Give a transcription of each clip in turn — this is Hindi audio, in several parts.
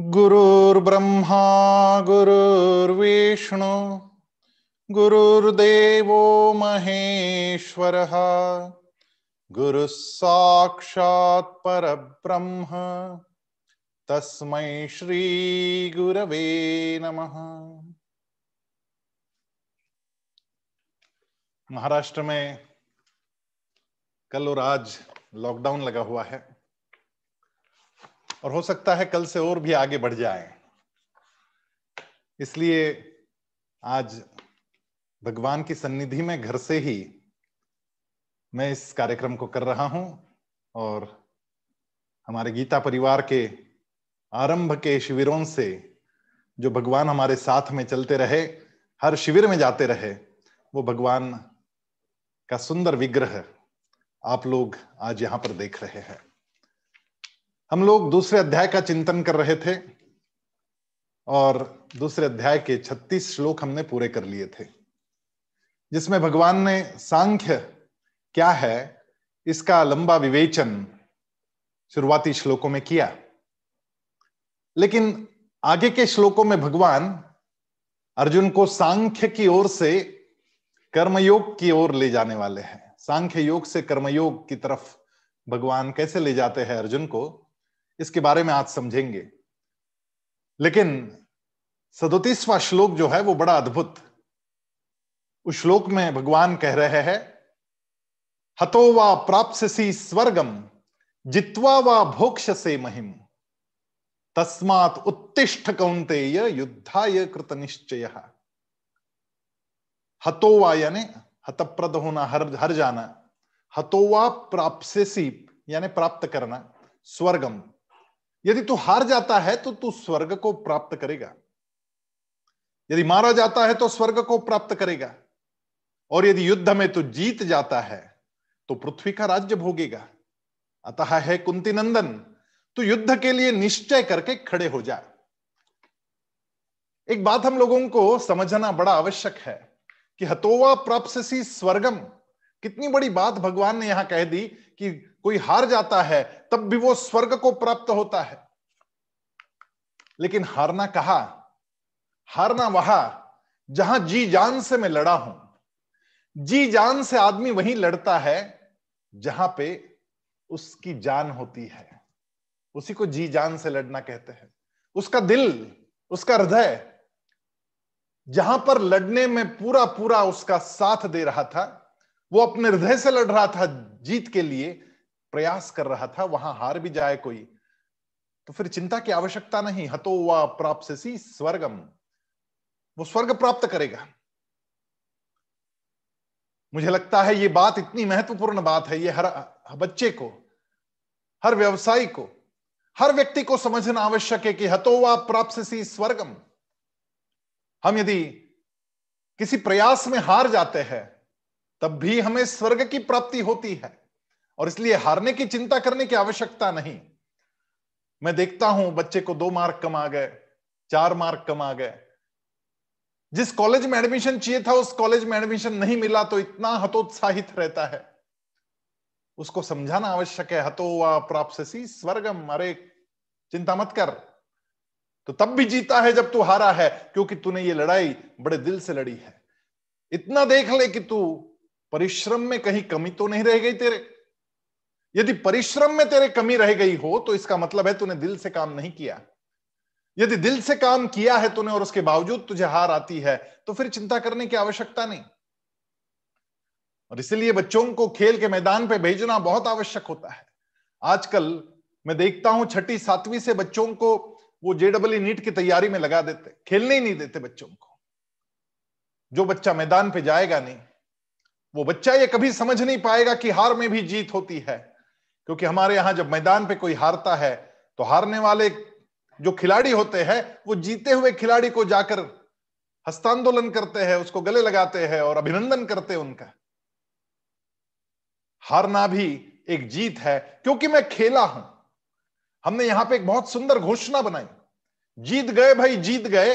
गुरुर्ब्रह्मा, गुरुर्विष्णु, गुरुर्देवो महेश्वरः गुरुः साक्षात् परब्रह्म, तस्मै श्रीगुरवे नमः। महाराष्ट्र में कल और आज लॉकडाउन लगा हुआ है। और हो सकता है कल से और भी आगे बढ़ जाए। इसलिए आज भगवान की सन्निधि में घर से ही मैं इस कार्यक्रम को कर रहा हूँ और हमारे गीता परिवार के आरंभ के शिविरों से जो भगवान हमारे साथ में चलते रहे, हर शिविर में जाते रहे, वो भगवान का सुंदर विग्रह आप लोग आज यहाँ पर देख रहे हैं। हम लोग दूसरे अध्याय का चिंतन कर रहे थे और दूसरे अध्याय के 36 श्लोक हमने पूरे कर लिए थे, जिसमें भगवान ने सांख्य क्या है इसका लंबा विवेचन शुरुआती श्लोकों में किया। लेकिन आगे के श्लोकों में भगवान अर्जुन को सांख्य की ओर से कर्मयोग की ओर ले जाने वाले हैं। सांख्य योग से कर्मयोग की तरफ़ भगवान कैसे ले जाते हैं अर्जुन को? इसके बारे में आज समझेंगे। लेकिन सदोतीसवा श्लोक जो है वो बड़ा अद्भुत। उस श्लोक में भगवान कह रहे हैं, हतो वा प्राप्सी स्वर्गम जित्वा वा भोक्ष से महिम। तस्मात उत्तिष्ठ कौंतेय युद्धाय कृत निश्चय हतोवा यानी, हतप्रद होना, हर हर जाना। हतो हतोवा प्राप्सी यानी प्राप्त करना स्वर्गम यदि तू हार जाता है तो तू स्वर्ग को प्राप्त करेगा। यदि मारा जाता है तो स्वर्ग को प्राप्त करेगा। और यदि युद्ध में तू जीत जाता है तो पृथ्वी का राज्य भोगेगा। अतः है कुंती नंदन, तू युद्ध के लिए निश्चय करके खड़े हो जा। एक बात हम लोगों को समझना बड़ा आवश्यक है कि हतोवा प्राप्सी स्वर्गम। कितनी बड़ी बात भगवान ने यहाँ कह दी कि कोई हार जाता है तब भी वो स्वर्ग को प्राप्त होता है। लेकिन हारना कहा? हारना वहाँ? जहाँ जी जान से मैं लड़ा हूँ। जी जान से आदमी वहीं लड़ता है, जहाँ पे उसकी जान होती है। उसी को जी जान से लड़ना कहते हैं। उसका दिल, उसका हृदय, जहाँ पर लड़ने में पूरा पूरा उसका साथ दे रहा था, वो अपने हृदय से लड़ रहा था, जीत के लिए प्रयास कर रहा था, वहाँ हार भी जाए कोई तो फिर चिंता की आवश्यकता नहीं। हतो वा प्राप्त स्वर्गम। वो स्वर्ग प्राप्त करेगा। मुझे लगता है ये बात इतनी महत्वपूर्ण बात है, ये हर बच्चे को, हर व्यवसायी को, हर व्यक्ति को समझना आवश्यक है कि हतो वा प्राप्त स्वर्गम। हम यदि किसी प्रयास में हार जाते हैं, तब भी हमें स्वर्ग की प्राप्ति होती है। और इसलिए हारने की चिंता करने की आवश्यकता नहीं। मैं देखता हूँ बच्चे को दो मार्क कम आ गए, चार मार्क कम आ गए। जिस कॉलेज में एडमिशन चाहिए था, उस कॉलेज में एडमिशन नहीं मिला तो इतना हतोत्साहित रहता है। उसको समझाना आवश्यक है। हतो वा प्राप्त स्वर्गम। अरे, चिंता मत कर। तो तब भी जीता है जब तू हारा है, क्योंकि तूने ये लड़ाई बड़े दिल से लड़ी है। इतना देख ले कि तू परिश्रम में कहीं कमी तो नहीं रह गई तेरे। यदि परिश्रम में तेरे कमी रह गई हो तो इसका मतलब है तूने दिल से काम नहीं किया। यदि दिल से काम किया है तूने और उसके बावजूद तुझे हार आती है तो फिर चिंता करने की आवश्यकता नहीं। और इसलिए बच्चों को खेल के मैदान पे भेजना बहुत आवश्यक होता है। आजकल मैं देखता हूँ छठी, सातवीं से बच्चों को वो जेडबल नीट की तैयारी में लगा देते, खेलने ही नहीं देते बच्चों को। जो बच्चा मैदान पे जाएगा नहीं, वो बच्चा ये कभी समझ नहीं पाएगा कि हार में भी जीत होती है। क्योंकि हमारे यहाँ जब मैदान पे कोई हारता है तो हारने वाले जो खिलाड़ी होते हैं, वो जीते हुए खिलाड़ी को जाकर हस्तांदोलन करते हैं, उसको गले लगाते हैं और अभिनंदन करते हैं उनका। हारना भी एक जीत है, क्योंकि मैं खेला हूँ। हमने यहाँ पे एक बहुत सुंदर घोषणा बनाई। जीत गए भाई, जीत गए।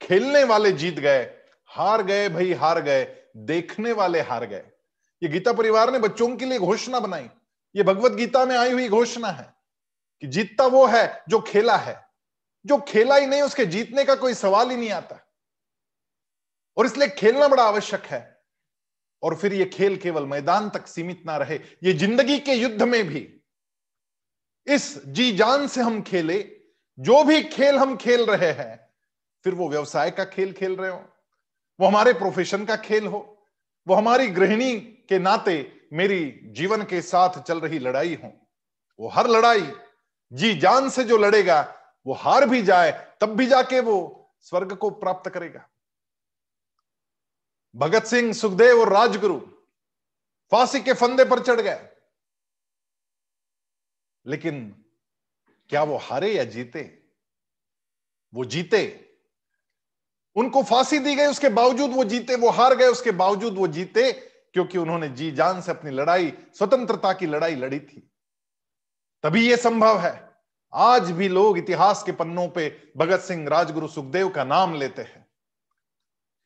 खेलने वाले जीत गए। हार गए भाई, हार गए। देखने वाले हार गए। ये गीता परिवार ने बच्चों के लिए घोषणा बनाई। ये भगवत गीता में आई हुई घोषणा है कि जीतता वो है जो खेला है। जो खेला ही नहीं, उसके जीतने का कोई सवाल ही नहीं आता। और इसलिए खेलना बड़ा आवश्यक है। और फिर यह खेल केवल मैदान तक सीमित ना रहे, ये ज़िंदगी के युद्ध में भी। इस जी जान से हम खेले, जो भी खेल हम खेल रहे हैं, फिर वो व्यवसाय का खेल खेल रहे हो, वो हमारे प्रोफेशन का खेल हो, वो हमारी गृहिणी के नाते मेरी जीवन के साथ चल रही लड़ाई हो। वो हर लड़ाई, जी जान से जो लड़ेगा, वो हार भी जाए, तब भी जाके वो स्वर्ग को प्राप्त करेगा। भगत सिंह सुखदेव और राजगुरु फांसी के फंदे पर चढ़ गए। लेकिन क्या वो हारे या जीते? वो जीते, उनको फांसी दी गई, उसके बावजूद वो जीते, वो हार गए, उसके बावजूद वो जीते क्योंकि उन्होंने जी जान से अपनी लड़ाई, स्वतंत्रता की लड़ाई लड़ी थी। तभी यह संभव है। आज भी लोग इतिहास के पन्नों पे भगत सिंह राजगुरु सुखदेव का नाम लेते हैं।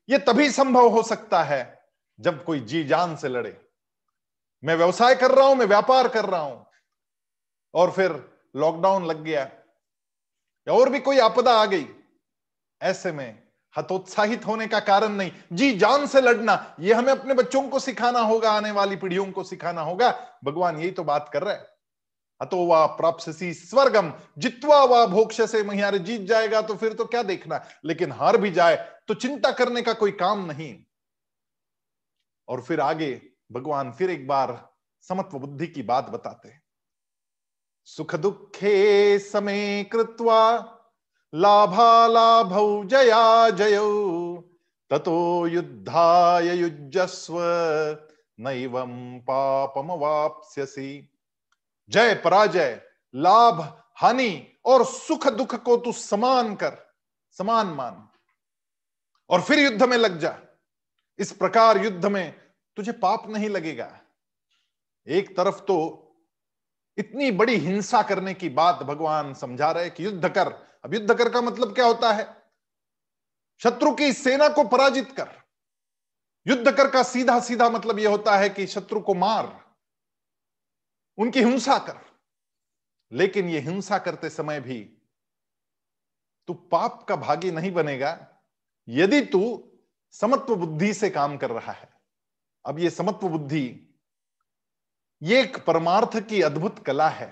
यह तभी संभव हो सकता है जब कोई जी जान से लड़े। मैं व्यवसाय कर रहा हूँ, मैं व्यापार कर रहा हूँ, और फिर लॉकडाउन लग गया, या और भी कोई आपदा आ गई, ऐसे में हतोत्साहित होने का कारण नहीं। जी, जान से लड़ना यह हमें अपने बच्चों को सिखाना होगा, आने वाली पीढ़ियों को सिखाना होगा। भगवान यही तो बात कर रहे हैं। अतो वा प्राप्सी स्वर्गम, जितवा वा भोक्ष से महियारे जीत जाएगा तो फिर तो क्या देखना। लेकिन हार भी जाए तो चिंता करने का कोई काम नहीं। और फिर आगे भगवान फिर एक बार समत्व बुद्धि की बात बताते सुख दुखे समय कृत्वा लाभालाभौ जया जयौ। ततो युद्धाय युजस्व नैवं पापमवाप्स्यसि जय पराजय, लाभ, हानि और सुख दुख को तू समान कर, समान मान। और फिर युद्ध में लग जा। इस प्रकार युद्ध में तुझे पाप नहीं लगेगा। एक तरफ़ तो इतनी बड़ी हिंसा करने की बात भगवान समझा रहे कि युद्ध कर अब युद्ध कर का मतलब क्या होता है? शत्रु की सेना को पराजित कर। युद्ध कर का सीधा सीधा मतलब यह होता है कि शत्रु को मार, उनकी हिंसा कर। लेकिन यह हिंसा करते समय भी तू पाप का भागी नहीं बनेगा। यदि तू समत्व बुद्धि से काम कर रहा है, अब यह समत्व बुद्धि ये एक परमार्थ की अद्भुत कला है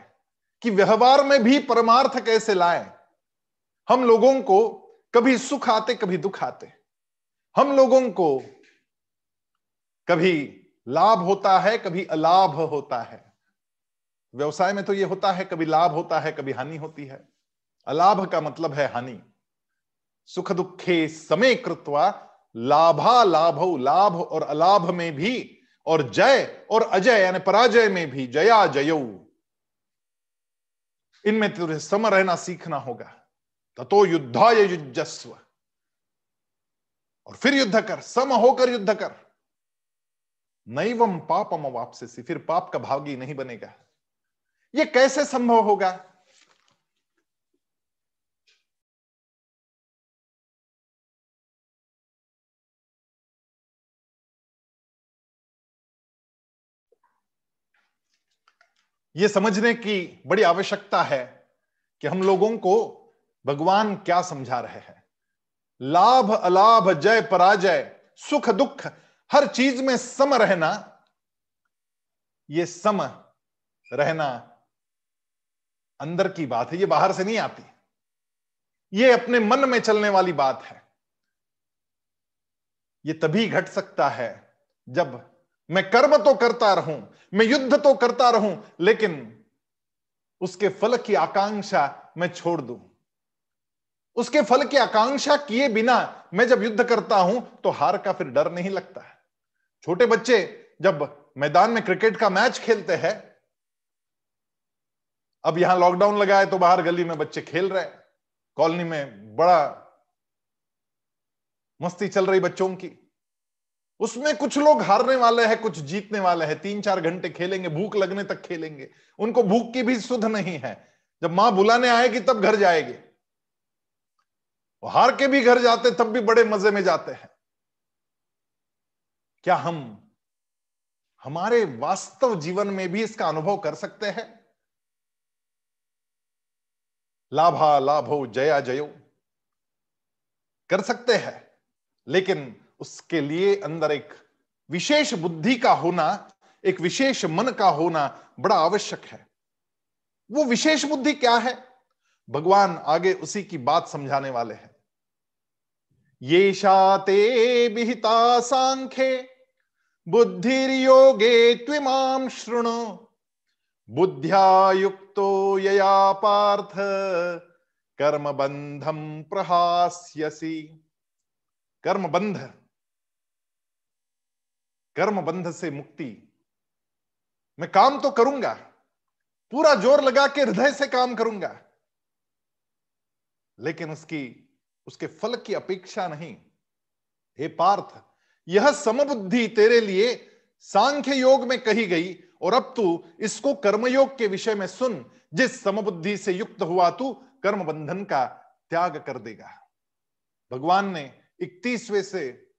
कि व्यवहार में भी परमार्थ कैसे लाए? हम लोगों को कभी सुख आते, कभी दुख आते। हम लोगों को कभी लाभ होता है, कभी अलाभ होता है। व्यवसाय में तो यह होता है, कभी लाभ होता है, कभी हानि होती है। अलाभ का मतलब है हानि। सुख दुखे समय कृत्वा लाभा लाभ लाभ और अलाभ में भी और जय और अजय, यानी पराजय में भी जया जय। इनमें तुझे सम रहना सीखना होगा। ततो युद्धाय युजस्व और फिर युद्ध कर, सम होकर युद्ध कर। नैवम पापम वापसे फिर पाप का भागी नहीं बनेगा। यह कैसे संभव होगा? यह समझने की बड़ी आवश्यकता है कि हम लोगों को भगवान क्या समझा रहे हैं? लाभ, अलाभ, जय, पराजय, सुख, दुख, हर चीज़ में सम रहना यह सम रहना अंदर की बात है, ये बाहर से नहीं आती। ये अपने मन में चलने वाली बात है। ये तभी घट सकता है जब मैं कर्म तो करता रहूँ, मैं युद्ध तो करता रहूँ, लेकिन उसके फल की आकांक्षा मैं छोड़ दूँ। उसके फल की आकांक्षा किए बिना मैं जब युद्ध करता हूँ तो हार का फिर डर नहीं लगता है। छोटे बच्चे जब मैदान में क्रिकेट का मैच खेलते हैं, अब यहाँ लॉकडाउन लगा है तो बाहर गली में बच्चे खेल रहे कॉलोनी में बड़ा मस्ती चल रही बच्चों की। उसमें कुछ लोग हारने वाले हैं, कुछ जीतने वाले हैं। तीन चार घंटे खेलेंगे, भूख लगने तक खेलेंगे। उनको भूख की भी सुध नहीं है। जब माँ बुलाने आएगी, तब घर जाएगी। हार के भी घर जाते तब भी बड़े मज़े में जाते हैं। क्या हम हमारे वास्तव जीवन में भी इसका अनुभव कर सकते हैं? लाभा लाभो, जया जयो। कर सकते हैं, लेकिन उसके लिए अंदर एक विशेष बुद्धि का होना, एक विशेष मन का होना बड़ा आवश्यक है। वो विशेष बुद्धि क्या है? भगवान आगे उसी की बात समझाने वाले हैं। ये शाते विहिता सांख्ये। बुद्धिर्योगे त्विमाम शृणु। बुद्ध्या युक्तो यया पार्थ। कर्म बंधम प्रहास्यसी। कर्म बंध कर्म बंध से मुक्ति। मैं काम तो करूँगा। पूरा ज़ोर लगा के हृदय से काम करूँगा। लेकिन उसकी उसके फल की अपेक्षा नहीं। हे पार्थ, यह समबुद्धि तेरे लिए सांख्य योग में कही गई, और अब तू इसको कर्मयोग के विषय में सुन, जिस समबुद्धि से युक्त हुआ तू कर्म बंधन का त्याग कर देगा। भगवान ने इकतीसवें से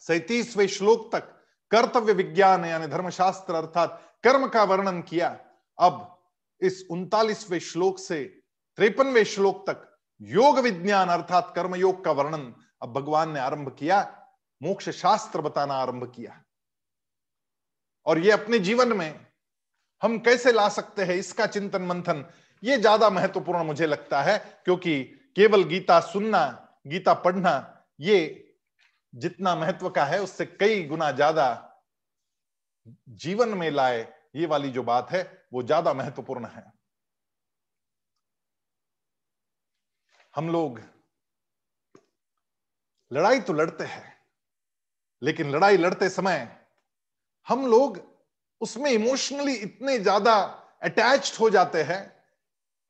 सैतीसवें श्लोक तक कर्तव्य विज्ञान यानी धर्मशास्त्र अर्थात कर्म का वर्णन किया। अब इस उनतालीसवें श्लोक से त्रेपनवे श्लोक तक योग विज्ञान अर्थात कर्म योग का वर्णन अब भगवान ने आरंभ किया मोक्ष शास्त्र बताना आरंभ किया। और ये अपने जीवन में हम कैसे ला सकते हैं इसका चिंतन मंथन, ये ज़्यादा महत्वपूर्ण मुझे लगता है, क्योंकि केवल गीता सुनना, गीता पढ़ना, ये जितना महत्व का है, उससे कई गुना ज़्यादा जीवन में लाए, ये वाली जो बात है, वो ज़्यादा महत्वपूर्ण है। हम लोग लड़ाई तो लड़ते हैं, लेकिन लड़ाई लड़ते समय हम लोग उसमें इमोशनली इतने ज़्यादा अटैच हो जाते हैं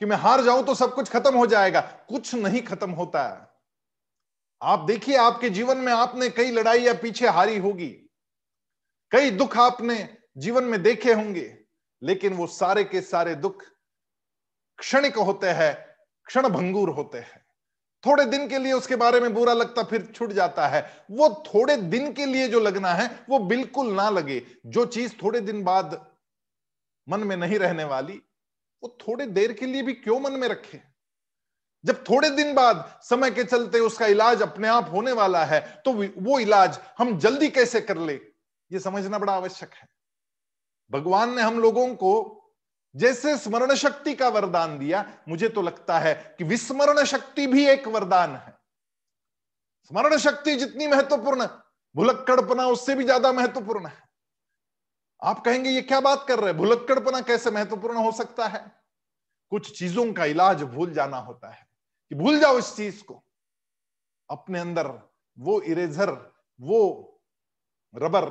कि मैं हार जाऊँ तो सब कुछ खत्म हो जाएगा। कुछ नहीं खत्म होता है। आप देखिए, आपके जीवन में आपने कई लड़ाइयाँ पीछे हारी होगी। कई दुख आपने जीवन में देखे होंगे, लेकिन वो सारे के सारे दुख क्षणिक होते हैं। क्षण भंगुर होते हैं। थोड़े दिन के लिए उसके बारे में बुरा लगता, फिर छूट जाता है। वो थोड़े दिन के लिए जो लगना है, वो बिल्कुल ना लगे। जो चीज़ थोड़े दिन बाद मन में नहीं रहने वाली, वो थोड़े देर के लिए भी क्यों मन में रखे? जब थोड़े दिन बाद समय के चलते उसका इलाज अपने आप होने वाला है तो वो इलाज हम जल्दी कैसे कर ले? ये समझना बड़ा आवश्यक है। भगवान ने हम लोगों को जैसे स्मरण शक्ति का वरदान दिया, मुझे तो लगता है कि विस्मरण शक्ति भी एक वरदान है। स्मरण शक्ति जितनी महत्वपूर्ण, भुलक्कड़पना उससे भी ज़्यादा महत्वपूर्ण है। आप कहेंगे, ये क्या बात कर रहे हैं? भुलक्कड़पना कैसे महत्वपूर्ण हो सकता है? कुछ चीज़ों का इलाज भूल जाना होता है कि भूल जाओ इस चीज़ को। अपने अंदर वो इरेजर, वो रबर,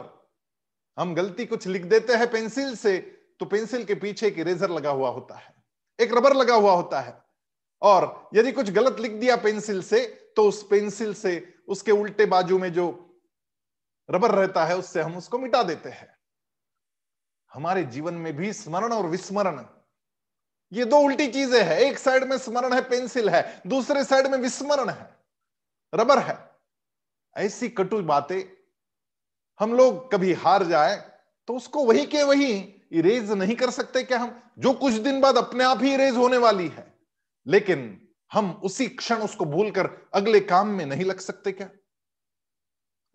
हम गलती कुछ लिख देते हैं पेंसिल से तो पेंसिल के पीछे एक इरेजर लगा हुआ होता है, एक रबर लगा हुआ होता है। और यदि कुछ गलत लिख दिया पेंसिल से तो उस पेंसिल से उसके उल्टे बाजू में जो रबर रहता है, उससे हम उसको मिटा देते हैं। हमारे जीवन में भी स्मरण और विस्मरण, ये दो उल्टी चीज़ें हैं। एक साइड में स्मरण है, पेंसिल है, दूसरे साइड में विस्मरण है, रबर है। ऐसी कटु बातें हम लोग कभी हार जाए तो उसको वही के वही इरेज नहीं कर सकते क्या हम? जो कुछ दिन बाद अपने आप ही इरेज होने वाली है। लेकिन हम उसी क्षण उसको भूलकर अगले काम में नहीं लग सकते क्या?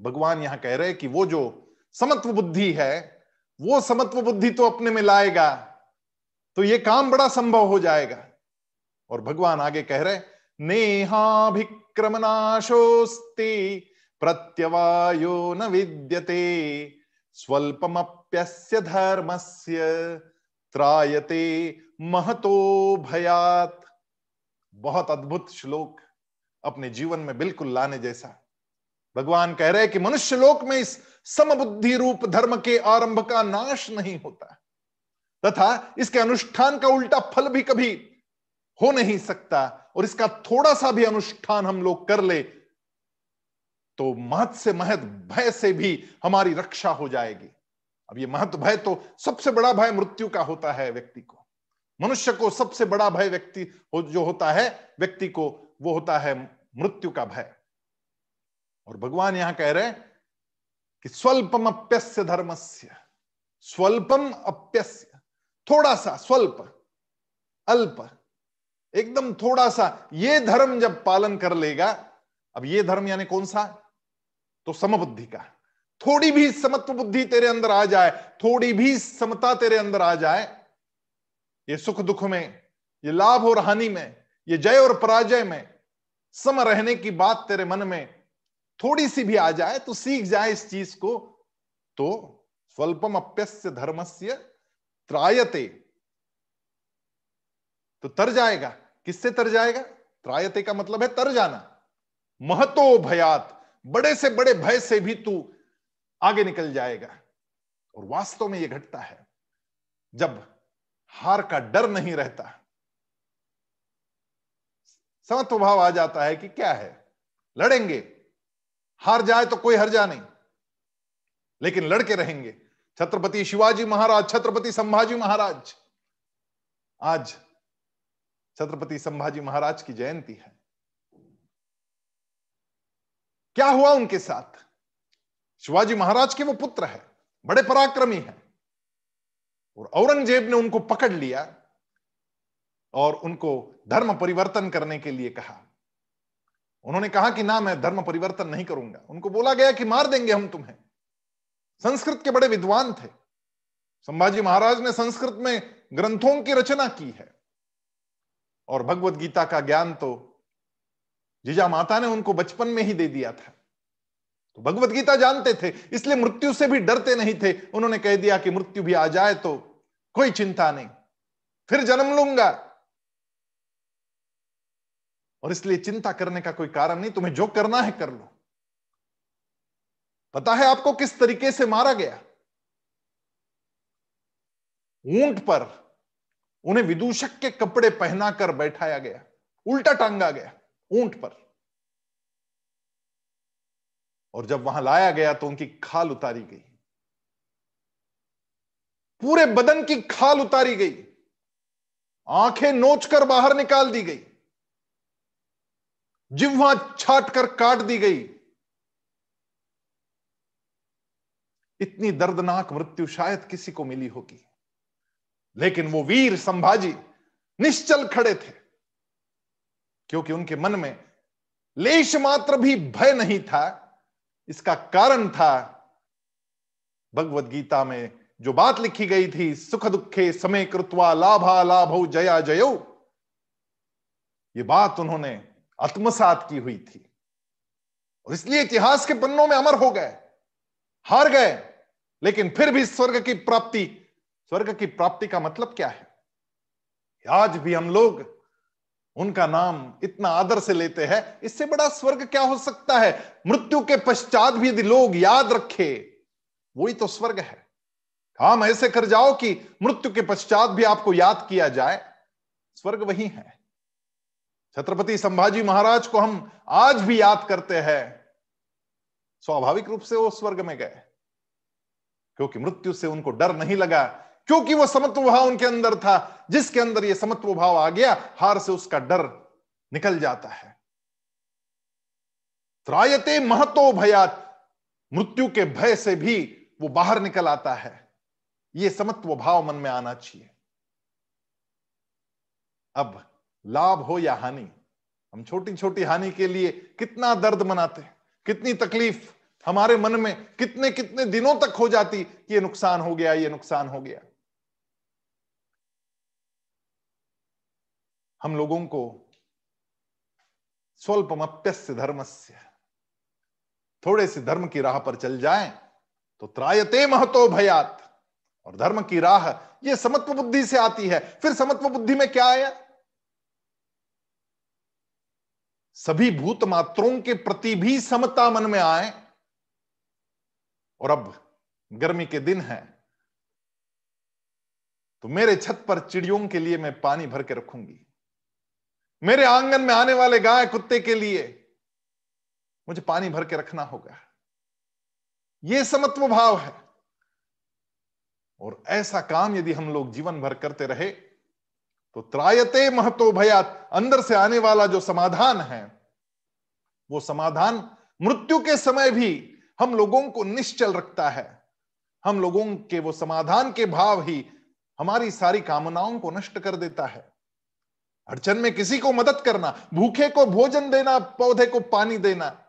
भगवान यहाँ कह रहे हैं कि वो जो समत्व बुद्धि है, वो समत्व बुद्धि तो अपने में लाएगा तो ये काम बड़ा संभव हो जाएगा। और भगवान आगे कह रहे नेहाभिक्रमनाशोस्ति प्रत्यवायो न विद्यते स्वल्पमप्यस्य धर्मस्य त्रायते महतो भयात। बहुत अद्भुत श्लोक अपने जीवन में बिल्कुल लाने जैसा। भगवान कह रहे हैं कि मनुष्य लोक में इस समबुद्धि रूप धर्म के आरंभ का नाश नहीं होता। तथा इसके अनुष्ठान का उल्टा फल भी कभी हो नहीं सकता और इसका थोड़ा सा भी अनुष्ठान हम लोग कर ले तो महत से महत भय से भी हमारी रक्षा हो जाएगी। अब ये महत भय तो सबसे बड़ा भय मृत्यु का होता है व्यक्ति को। मनुष्य को सबसे बड़ा भय व्यक्ति जो होता है, व्यक्ति को वो होता है मृत्यु का भय। और भगवान यहाँ कह रहे कि स्वल्पम अप्यस्य धर्मस्य, स्वल्पम अप्यस्य, थोड़ा सा, स्वल्प, अल्प, एकदम थोड़ा सा, ये धर्म जब पालन कर लेगा, अब ये धर्म यानी कौन सा? तो समबुद्धि का। थोड़ी भी समत्व बुद्धि तेरे अंदर आ जाए, थोड़ी भी समता तेरे अंदर आ जाए, ये सुख दुख में, ये लाभ और हानि में, ये जय और पराजय में, सम रहने की बात तेरे मन में थोड़ी सी भी आ जाए तो सीख जाए इस चीज़ को तो स्वल्पम अप्यस्य धर्मस्य त्रायते। तो तर जाएगा। किससे तर जाएगा? त्रायते का मतलब है तर जाना। महतो भयात। बड़े से बड़े भय से भी तू आगे निकल जाएगा। और वास्तव में यह घटता है, जब हार का डर नहीं रहता समत्व भाव आ जाता है कि क्या है? लड़ेंगे। हार जाए तो कोई हर जा नहीं, लेकिन लड़के रहेंगे। छत्रपति शिवाजी महाराज, छत्रपति संभाजी महाराज। आज छत्रपति संभाजी महाराज की जयंती है। क्या हुआ उनके साथ? शिवाजी महाराज के वो पुत्र है, बड़े पराक्रमी है। और औरंगज़ेब ने उनको पकड़ लिया और उनको धर्म परिवर्तन करने के लिए कहा। उन्होंने कहा कि ना, मैं धर्म परिवर्तन नहीं करूँगा। उनको बोला गया कि मार देंगे हम तुम्हें। संस्कृत के बड़े विद्वान थे। संभाजी महाराज ने संस्कृत में ग्रंथों की रचना की है। और भगवत गीता का ज्ञान तो जीजा माता ने उनको बचपन में ही दे दिया था। तो भगवत गीता जानते थे, इसलिए मृत्यु से भी डरते नहीं थे। उन्होंने कह दिया कि मृत्यु भी आ जाए तो कोई चिंता नहीं। फिर जन्म लूँगा। और इसलिए चिंता करने का कोई कारण नहीं, तुम्हें जो करना है कर लो। पता है आपको किस तरीके से मारा गया? ऊँट पर उन्हें विदूषक के कपड़े पहनाकर बैठाया गया, उल्टा टांगा गया, ऊँट पर। और जब वहाँ लाया गया तो उनकी खाल उतारी गई। पूरे बदन की खाल उतारी गई। आँखें नोचकर बाहर निकाल दी गई। जिह्वा छाट कर काट दी गई। इतनी दर्दनाक मृत्यु शायद किसी को मिली होगी। लेकिन वो वीर संभाजी निश्चल खड़े थे, क्योंकि उनके मन में लेश मात्र भी भय नहीं था इसका कारण था भगवत गीता में जो बात लिखी गई थी सुख दुखे समय कृत्वा लाभा लाभ जया जयो। ये बात उन्होंने आत्मसात की हुई थी। और इसलिए इतिहास के पन्नों में अमर हो गए, हार गए, लेकिन फिर भी स्वर्ग की प्राप्ति, स्वर्ग की प्राप्ति का मतलब क्या है? आज भी हम लोग उनका नाम इतना आदर से लेते हैं, इससे बड़ा स्वर्ग क्या हो सकता है? मृत्यु के पश्चात भी यदि लोग याद रखे, वही तो स्वर्ग है। काम ऐसे कर जाओ कि मृत्यु के पश्चात भी आपको याद किया जाए। स्वर्ग वही है। छत्रपति संभाजी महाराज को हम आज भी याद करते हैं। स्वाभाविक रूप से वो स्वर्ग में गए, क्योंकि मृत्यु से उनको डर नहीं लगा। क्योंकि वो समत्व भाव उनके अंदर था, जिसके अंदर ये समत्व भाव आ गया, हार से उसका डर निकल जाता है। त्रायते महतो भयात, मृत्यु के भय से भी वो बाहर निकल आता है। ये समत्व भाव मन में आना चाहिए। अब लाभ हो या हानि? हम छोटी छोटी हानि के लिए कितना दर्द मनाते कितनी तकलीफ़ हमारे मन में कितने कितने दिनों तक हो जाती कि ये नुकसान हो गया, ये नुकसान हो गया। हम लोगों को स्वल्पमप्यस्य धर्मस्य थोड़े से धर्म की राह पर चल जाएँ तो त्रायते महतो भयात। और धर्म की राह, ये समत्व बुद्धि से आती है। फिर समत्व बुद्धि में क्या आया? सभी भूत मात्रों के प्रति भी समता मन में आए। और अब गर्मी के दिन है तो मेरे छत पर चिड़ियों के लिए मैं पानी भर के रखूँगी। मेरे आँगन में आने वाले गाय कुत्ते के लिए मुझे पानी भर के रखना होगा। यह समत्व भाव है। और ऐसा काम यदि हम लोग जीवन भर करते रहे तो त्रायते महतो भयात, अंदर से आने वाला जो समाधान है, वो समाधान मृत्यु के समय भी हम लोगों को निश्चल रखता है। हम लोगों के वो समाधान के भाव ही हमारी सारी कामनाओं को नष्ट कर देता है। अड़चन में किसी को मदद करना, भूखे को भोजन देना, पौधे को पानी देना,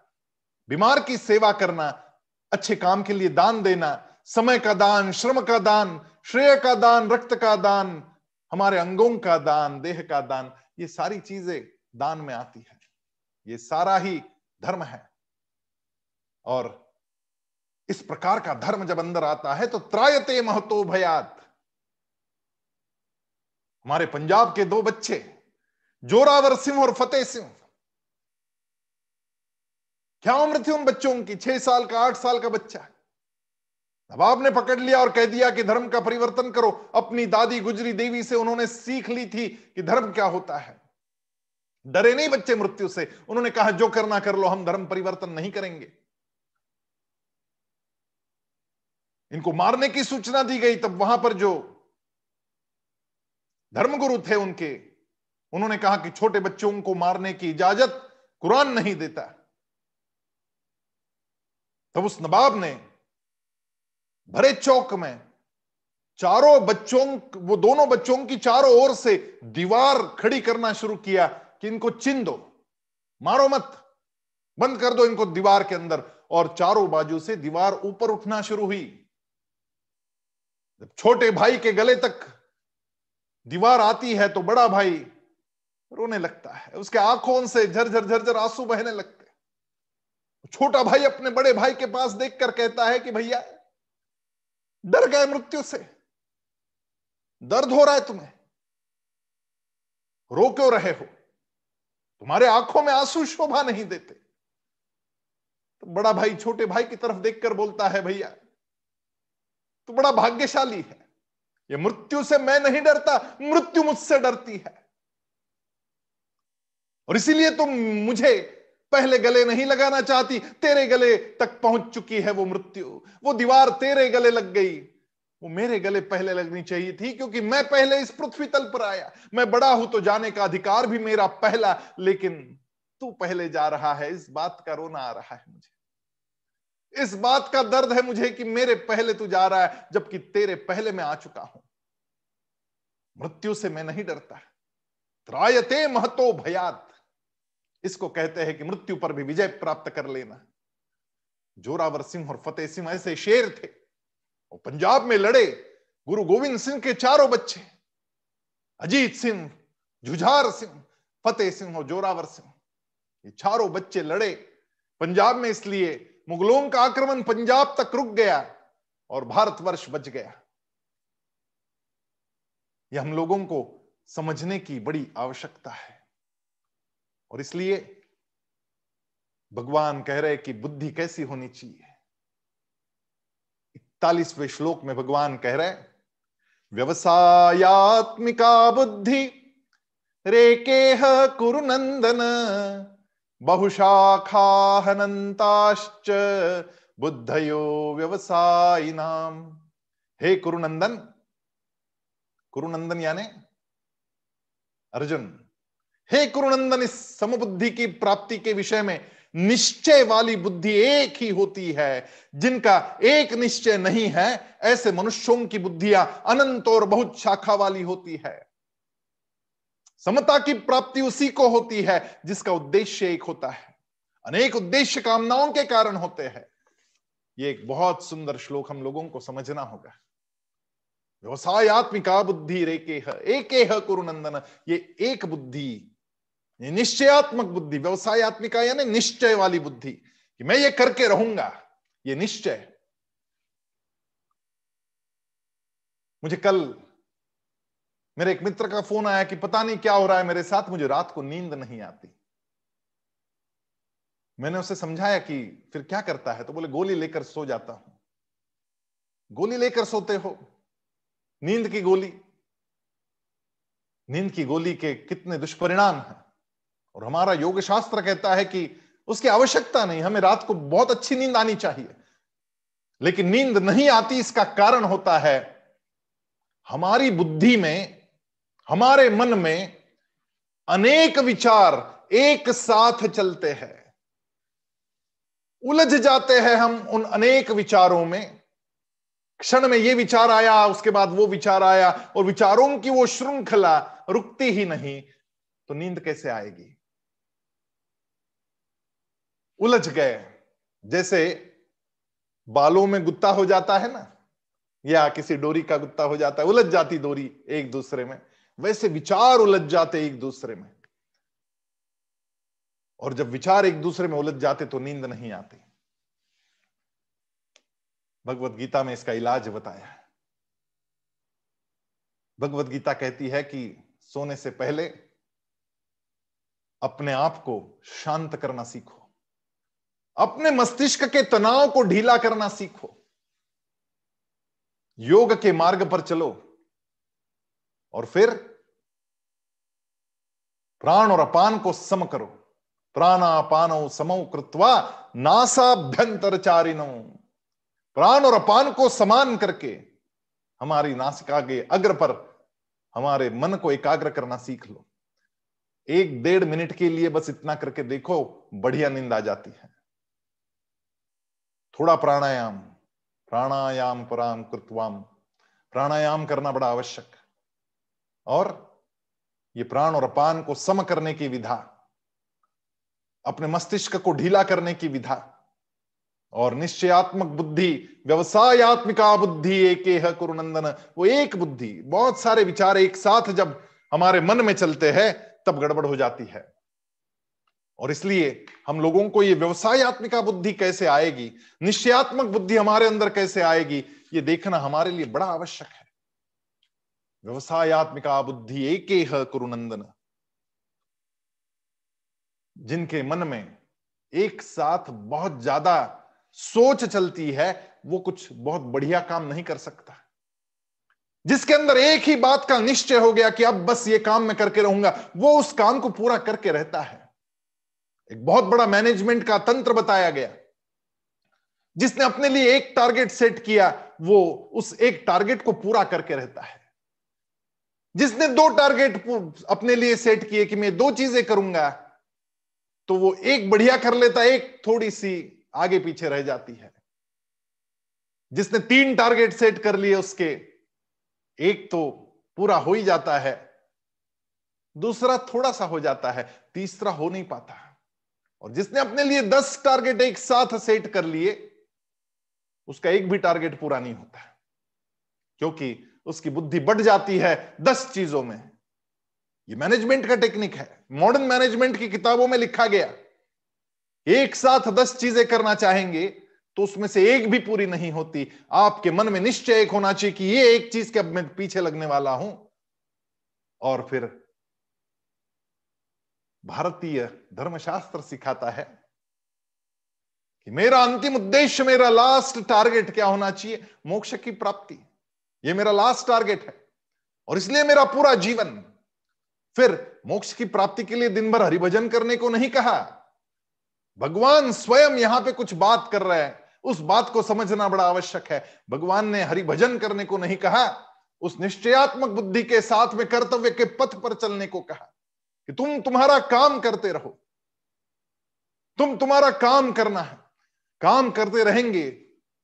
बीमार की सेवा करना, अच्छे काम के लिए दान देना, समय का दान, श्रम का दान, श्रेय का दान, रक्त का दान, हमारे अंगों का दान, देह का दान, ये सारी चीज़ें दान में आती है। ये सारा ही धर्म है। और इस प्रकार का धर्म जब अंदर आता है तो त्रायते महतो भयात। हमारे पंजाब के दो बच्चे जोरावर सिंह और फतेह सिंह। क्या उम्र थी उन बच्चों की? छह साल का, आठ साल का बच्चा नवाब ने पकड़ लिया और कह दिया कि धर्म का परिवर्तन करो। अपनी दादी गुजरी देवी से उन्होंने सीख ली थी कि धर्म क्या होता है। डरे नहीं बच्चे मृत्यु से। उन्होंने कहा, जो करना कर लो, हम धर्म परिवर्तन नहीं करेंगे। इनको मारने की सूचना दी गई। तब वहाँ पर जो धर्मगुरु थे उनके उन्होंने कहा कि छोटे बच्चों को मारने की इजाज़त कुरान नहीं देता। तब उस नवाब ने भरे चौक में चारों बच्चों, वो दोनों बच्चों की चारों ओर से दीवार खड़ी करना शुरू किया कि इनको चिन दो, मारो मत, बंद कर दो इनको दीवार के अंदर। और चारों बाजू से दीवार ऊपर उठना शुरू हुई। जब छोटे भाई के गले तक दीवार आती है तो बड़ा भाई रोने लगता है, उसके आँखों से झरझर झरझर आँसू बहने लगते छोटा भाई अपने बड़े भाई के पास देखकर कहता है कि भैया, डर गए मृत्यु से, दर्द हो रहा है तुम्हें, रो क्यों रहे हो? तुम्हारे आँखों में आँसू शोभा नहीं देते। तो बड़ा भाई छोटे भाई की तरफ़ देखकर बोलता है, भैया तो बड़ा भाग्यशाली है, ये मृत्यु से मैं नहीं डरता, मृत्यु मुझसे डरती है। और इसीलिए तुम मुझे पहले गले नहीं लगाना चाहती, तेरे गले तक पहुँच चुकी है वो मृत्यु। वो दीवार तेरे गले लग गई। वो मेरे गले पहले लगनी चाहिए थी, क्योंकि मैं पहले इस पृथ्वी तल पर आया। मैं बड़ा हूँ तो जाने का अधिकार भी मेरा पहला, लेकिन तू पहले जा रहा है। इस बात का रोना आ रहा है मुझे। इस बात का दर्द है मुझे कि मेरे पहले तू जा रहा है, जबकि तेरे पहले मैं आ चुका हूँ। मृत्यु से मैं नहीं डरता। त्रायते महतो भयात। इसको कहते हैं कि मृत्यु पर भी विजय प्राप्त कर लेना। जोरावर सिंह और फतेह सिंह ऐसे शेर थे। वो पंजाब में लड़े, गुरु गोविंद सिंह के चारों बच्चे, अजीत सिंह, जुझार सिंह, फतेह सिंह और जोरावर सिंह, ये चारों बच्चे लड़े। पंजाब में इसलिए मुगलों का आक्रमण पंजाब तक रुक गया और भारतवर्ष बच गया। यह हम लोगों को समझने की बड़ी आवश्यकता है। और इसलिए भगवान कह रहे कि बुद्धि कैसी होनी चाहिए? इकतालीसवें श्लोक में भगवान कह रहे व्यवसायत्मिका बुद्धि, रेकेह कुरुनंदन बहुशाखाहनंताश्च बुद्धयो व्यवसायी नाम हे कुरुनंदन कुरुनंदन यानी अर्जुन हे कुरुनंदन इस समबुद्धि की प्राप्ति के विषय में निश्चय वाली बुद्धि एक ही होती है, जिनका एक निश्चय नहीं है, ऐसे मनुष्यों की बुद्धियाँ अनंत और बहुत शाखा वाली होती है। समता की प्राप्ति उसी को होती है, जिसका उद्देश्य एक होता है। अनेक उद्देश्य कामनाओं के कारण होते हैं। ये एक बहुत सुंदर श्लोक हम लोगों को समझना होगा। व्यवसायत्मिका बुद्धि रेके एक कुरुनंदन ये एक बुद्धि निश्चयात्मक बुद्धि व्यवसायत्मिका यानी निश्चय वाली बुद्धि कि मैं ये करके रहूँगा, ये निश्चय। मुझे कल मेरे एक मित्र का फ़ोन आया कि पता नहीं क्या हो रहा है मेरे साथ, मुझे रात को नींद नहीं आती। मैंने उसे समझाया कि फिर क्या करता है तो बोले, गोली लेकर सो जाता हूँ। गोली लेकर सोते हो, नींद की गोली। नींद की गोली के कितने दुष्परिणाम हैं। और हमारा योग शास्त्र कहता है कि उसकी आवश्यकता नहीं, हमें रात को बहुत अच्छी नींद आनी चाहिए। लेकिन नींद नहीं आती, इसका कारण होता है हमारी बुद्धि में, हमारे मन में अनेक विचार एक साथ चलते हैं। उलझ जाते हैं हम उन अनेक विचारों में। क्षण में ये विचार आया, उसके बाद वो विचार आया, और विचारों की वो श्रृंखला रुकती ही नहीं तो नींद कैसे आएगी? उलझ गए जैसे बालों में गुत्ता हो जाता है ना, या किसी डोरी का गुत्ता हो जाता है, उलझ जाती डोरी एक दूसरे में। वैसे विचार उलझ जाते एक दूसरे में। और जब विचार एक दूसरे में उलझ जाते तो नींद नहीं आती। भगवत गीता में इसका इलाज बताया है। भगवत गीता कहती है कि सोने से पहले अपने आप को शांत करना सीखो। अपने मस्तिष्क के तनाव को ढीला करना सीखो। योग के मार्ग पर चलो। और फिर प्राण और अपान को सम करो। प्राणापानो समो कृत्वा नासाभ्यंतर चारिनो प्राण और अपान को समान करके हमारी नासिका के अग्र पर हमारे मन को एकाग्र करना सीख लो। एक डेढ़ मिनट के लिए बस इतना करके देखो, बढ़िया नींद आ जाती है। थोड़ा प्राणायाम प्राणायाम पराम कृत्वाम प्राणायाम करना बड़ा आवश्यक। और ये प्राण और अपान को सम करने की विधा, अपने मस्तिष्क को ढीला करने की विधा, और निश्चयात्मक बुद्धि, व्यवसायत्मिका बुद्धि, एक कुरुनंदन, वो एक बुद्धि, बहुत सारे विचार एक साथ जब हमारे मन में चलते हैं, तब गड़बड़ हो जाती है। और इसलिए हम लोगों को ये व्यवसायत्मिका बुद्धि कैसे आएगी? निश्चयात्मक बुद्धि हमारे अंदर कैसे आएगी? ये देखना हमारे लिए बड़ा आवश्यक है। व्यवसायत्मिका बुद्धि एक कुरुनंदन। जिनके मन में एक साथ बहुत ज़्यादा सोच चलती है, वो कुछ बहुत बढ़िया काम नहीं कर सकता। जिसके अंदर एक ही बात का निश्चय हो गया कि अब बस ये काम मैं करके रहूँगा, वो उस काम को पूरा करके रहता है। एक बहुत बड़ा मैनेजमेंट का तंत्र बताया गया। जिसने अपने लिए एक टारगेट सेट किया, वो उस एक टारगेट को पूरा करके रहता है। जिसने दो टारगेट अपने लिए सेट किए कि मैं दो चीज़ें करूँगा तो वो एक बढ़िया कर लेता, एक थोड़ी सी आगे पीछे रह जाती है। जिसने तीन टारगेट सेट कर लिए, उसके एक तो पूरा हो ही जाता है, दूसरा थोड़ा सा हो जाता है, तीसरा हो नहीं पाता। और जिसने अपने लिए दस टारगेट एक साथ सेट कर लिए, उसका एक भी टारगेट पूरा नहीं होता क्योंकि उसकी बुद्धि बढ़ जाती है दस चीज़ों में। ये मैनेजमेंट का टेक्निक है। मॉडर्न मैनेजमेंट की किताबों में लिखा गया, एक साथ दस चीज़ें करना चाहेंगे तो उसमें से एक भी पूरी नहीं होती। आपके मन में निश्चय एक होना चाहिए कि ये एक चीज़ के अब मैं पीछे लगने वाला हूँ। और फिर भारतीय धर्मशास्त्र सिखाता है कि मेरा अंतिम उद्देश्य, मेरा लास्ट टारगेट क्या होना चाहिए? मोक्ष की प्राप्ति। ये मेरा लास्ट टारगेट है। और इसलिए मेरा पूरा जीवन फिर मोक्ष की प्राप्ति के लिए दिन भर हरिभजन करने को नहीं कहा। भगवान स्वयं यहाँ पे कुछ बात कर रहे हैं। उस बात को समझना बड़ा आवश्यक है। भगवान ने हरिभजन करने को नहीं कहा। उस निश्चयात्मक बुद्धि के साथ में कर्तव्य के पथ पर चलने को कहा। कि तुम तुम्हारा काम करते रहो। तुम तुम्हारा काम करना है। काम करते रहेंगे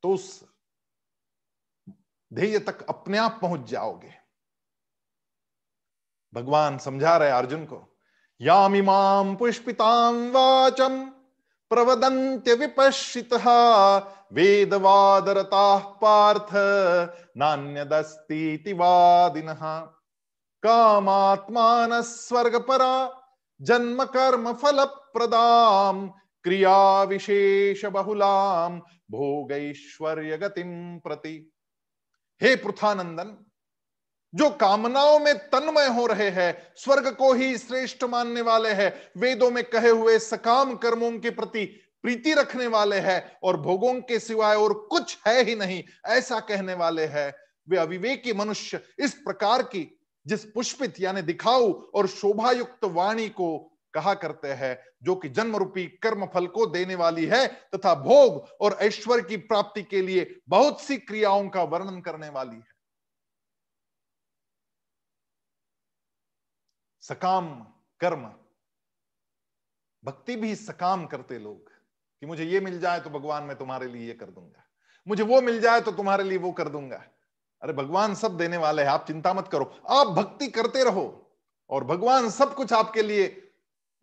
तो उस ध्येय तक अपने आप पहुँच जाओगे। भगवान समझा रहे अर्जुन को यामिमाम पुष्पिताम वाचम प्रवदंत्य विपश्चित, वेदवादरता पार्थ नान्यदस्ती वादिन। कामात्मान स्वर्ग परा जन्म कर्म फल प्रदाम क्रिया विशेष बहुलाम भोगैश्वर्य गतिम प्रति। हे पृथानंदन, जो कामनाओं में तन्मय हो रहे हैं, स्वर्ग को ही श्रेष्ठ मानने वाले हैं, वेदों में कहे हुए सकाम कर्मों के प्रति प्रीति रखने वाले हैं, और भोगों के सिवाय और कुछ है ही नहीं, ऐसा कहने वाले हैं, वे अविवेकी मनुष्य, इस प्रकार की जिस पुष्पित यानी दिखाऊ और शोभायुक्त वाणी को कहा करते हैं, जो कि जन्म रूपी कर्म फल को देने वाली है, तथा भोग और ऐश्वर्य की प्राप्ति के लिए बहुत सी क्रियाओं का वर्णन करने वाली है। सकाम कर्म। भक्ति भी सकाम करते लोग कि मुझे ये मिल जाए तो भगवान मैं तुम्हारे लिए ये कर दूँगा। मुझे वो मिल जाए तो तुम्हारे लिए वो कर दूँगा। अरे, भगवान सब देने वाले हैं, आप चिंता मत करो। आप भक्ति करते रहो और भगवान सब कुछ आपके लिए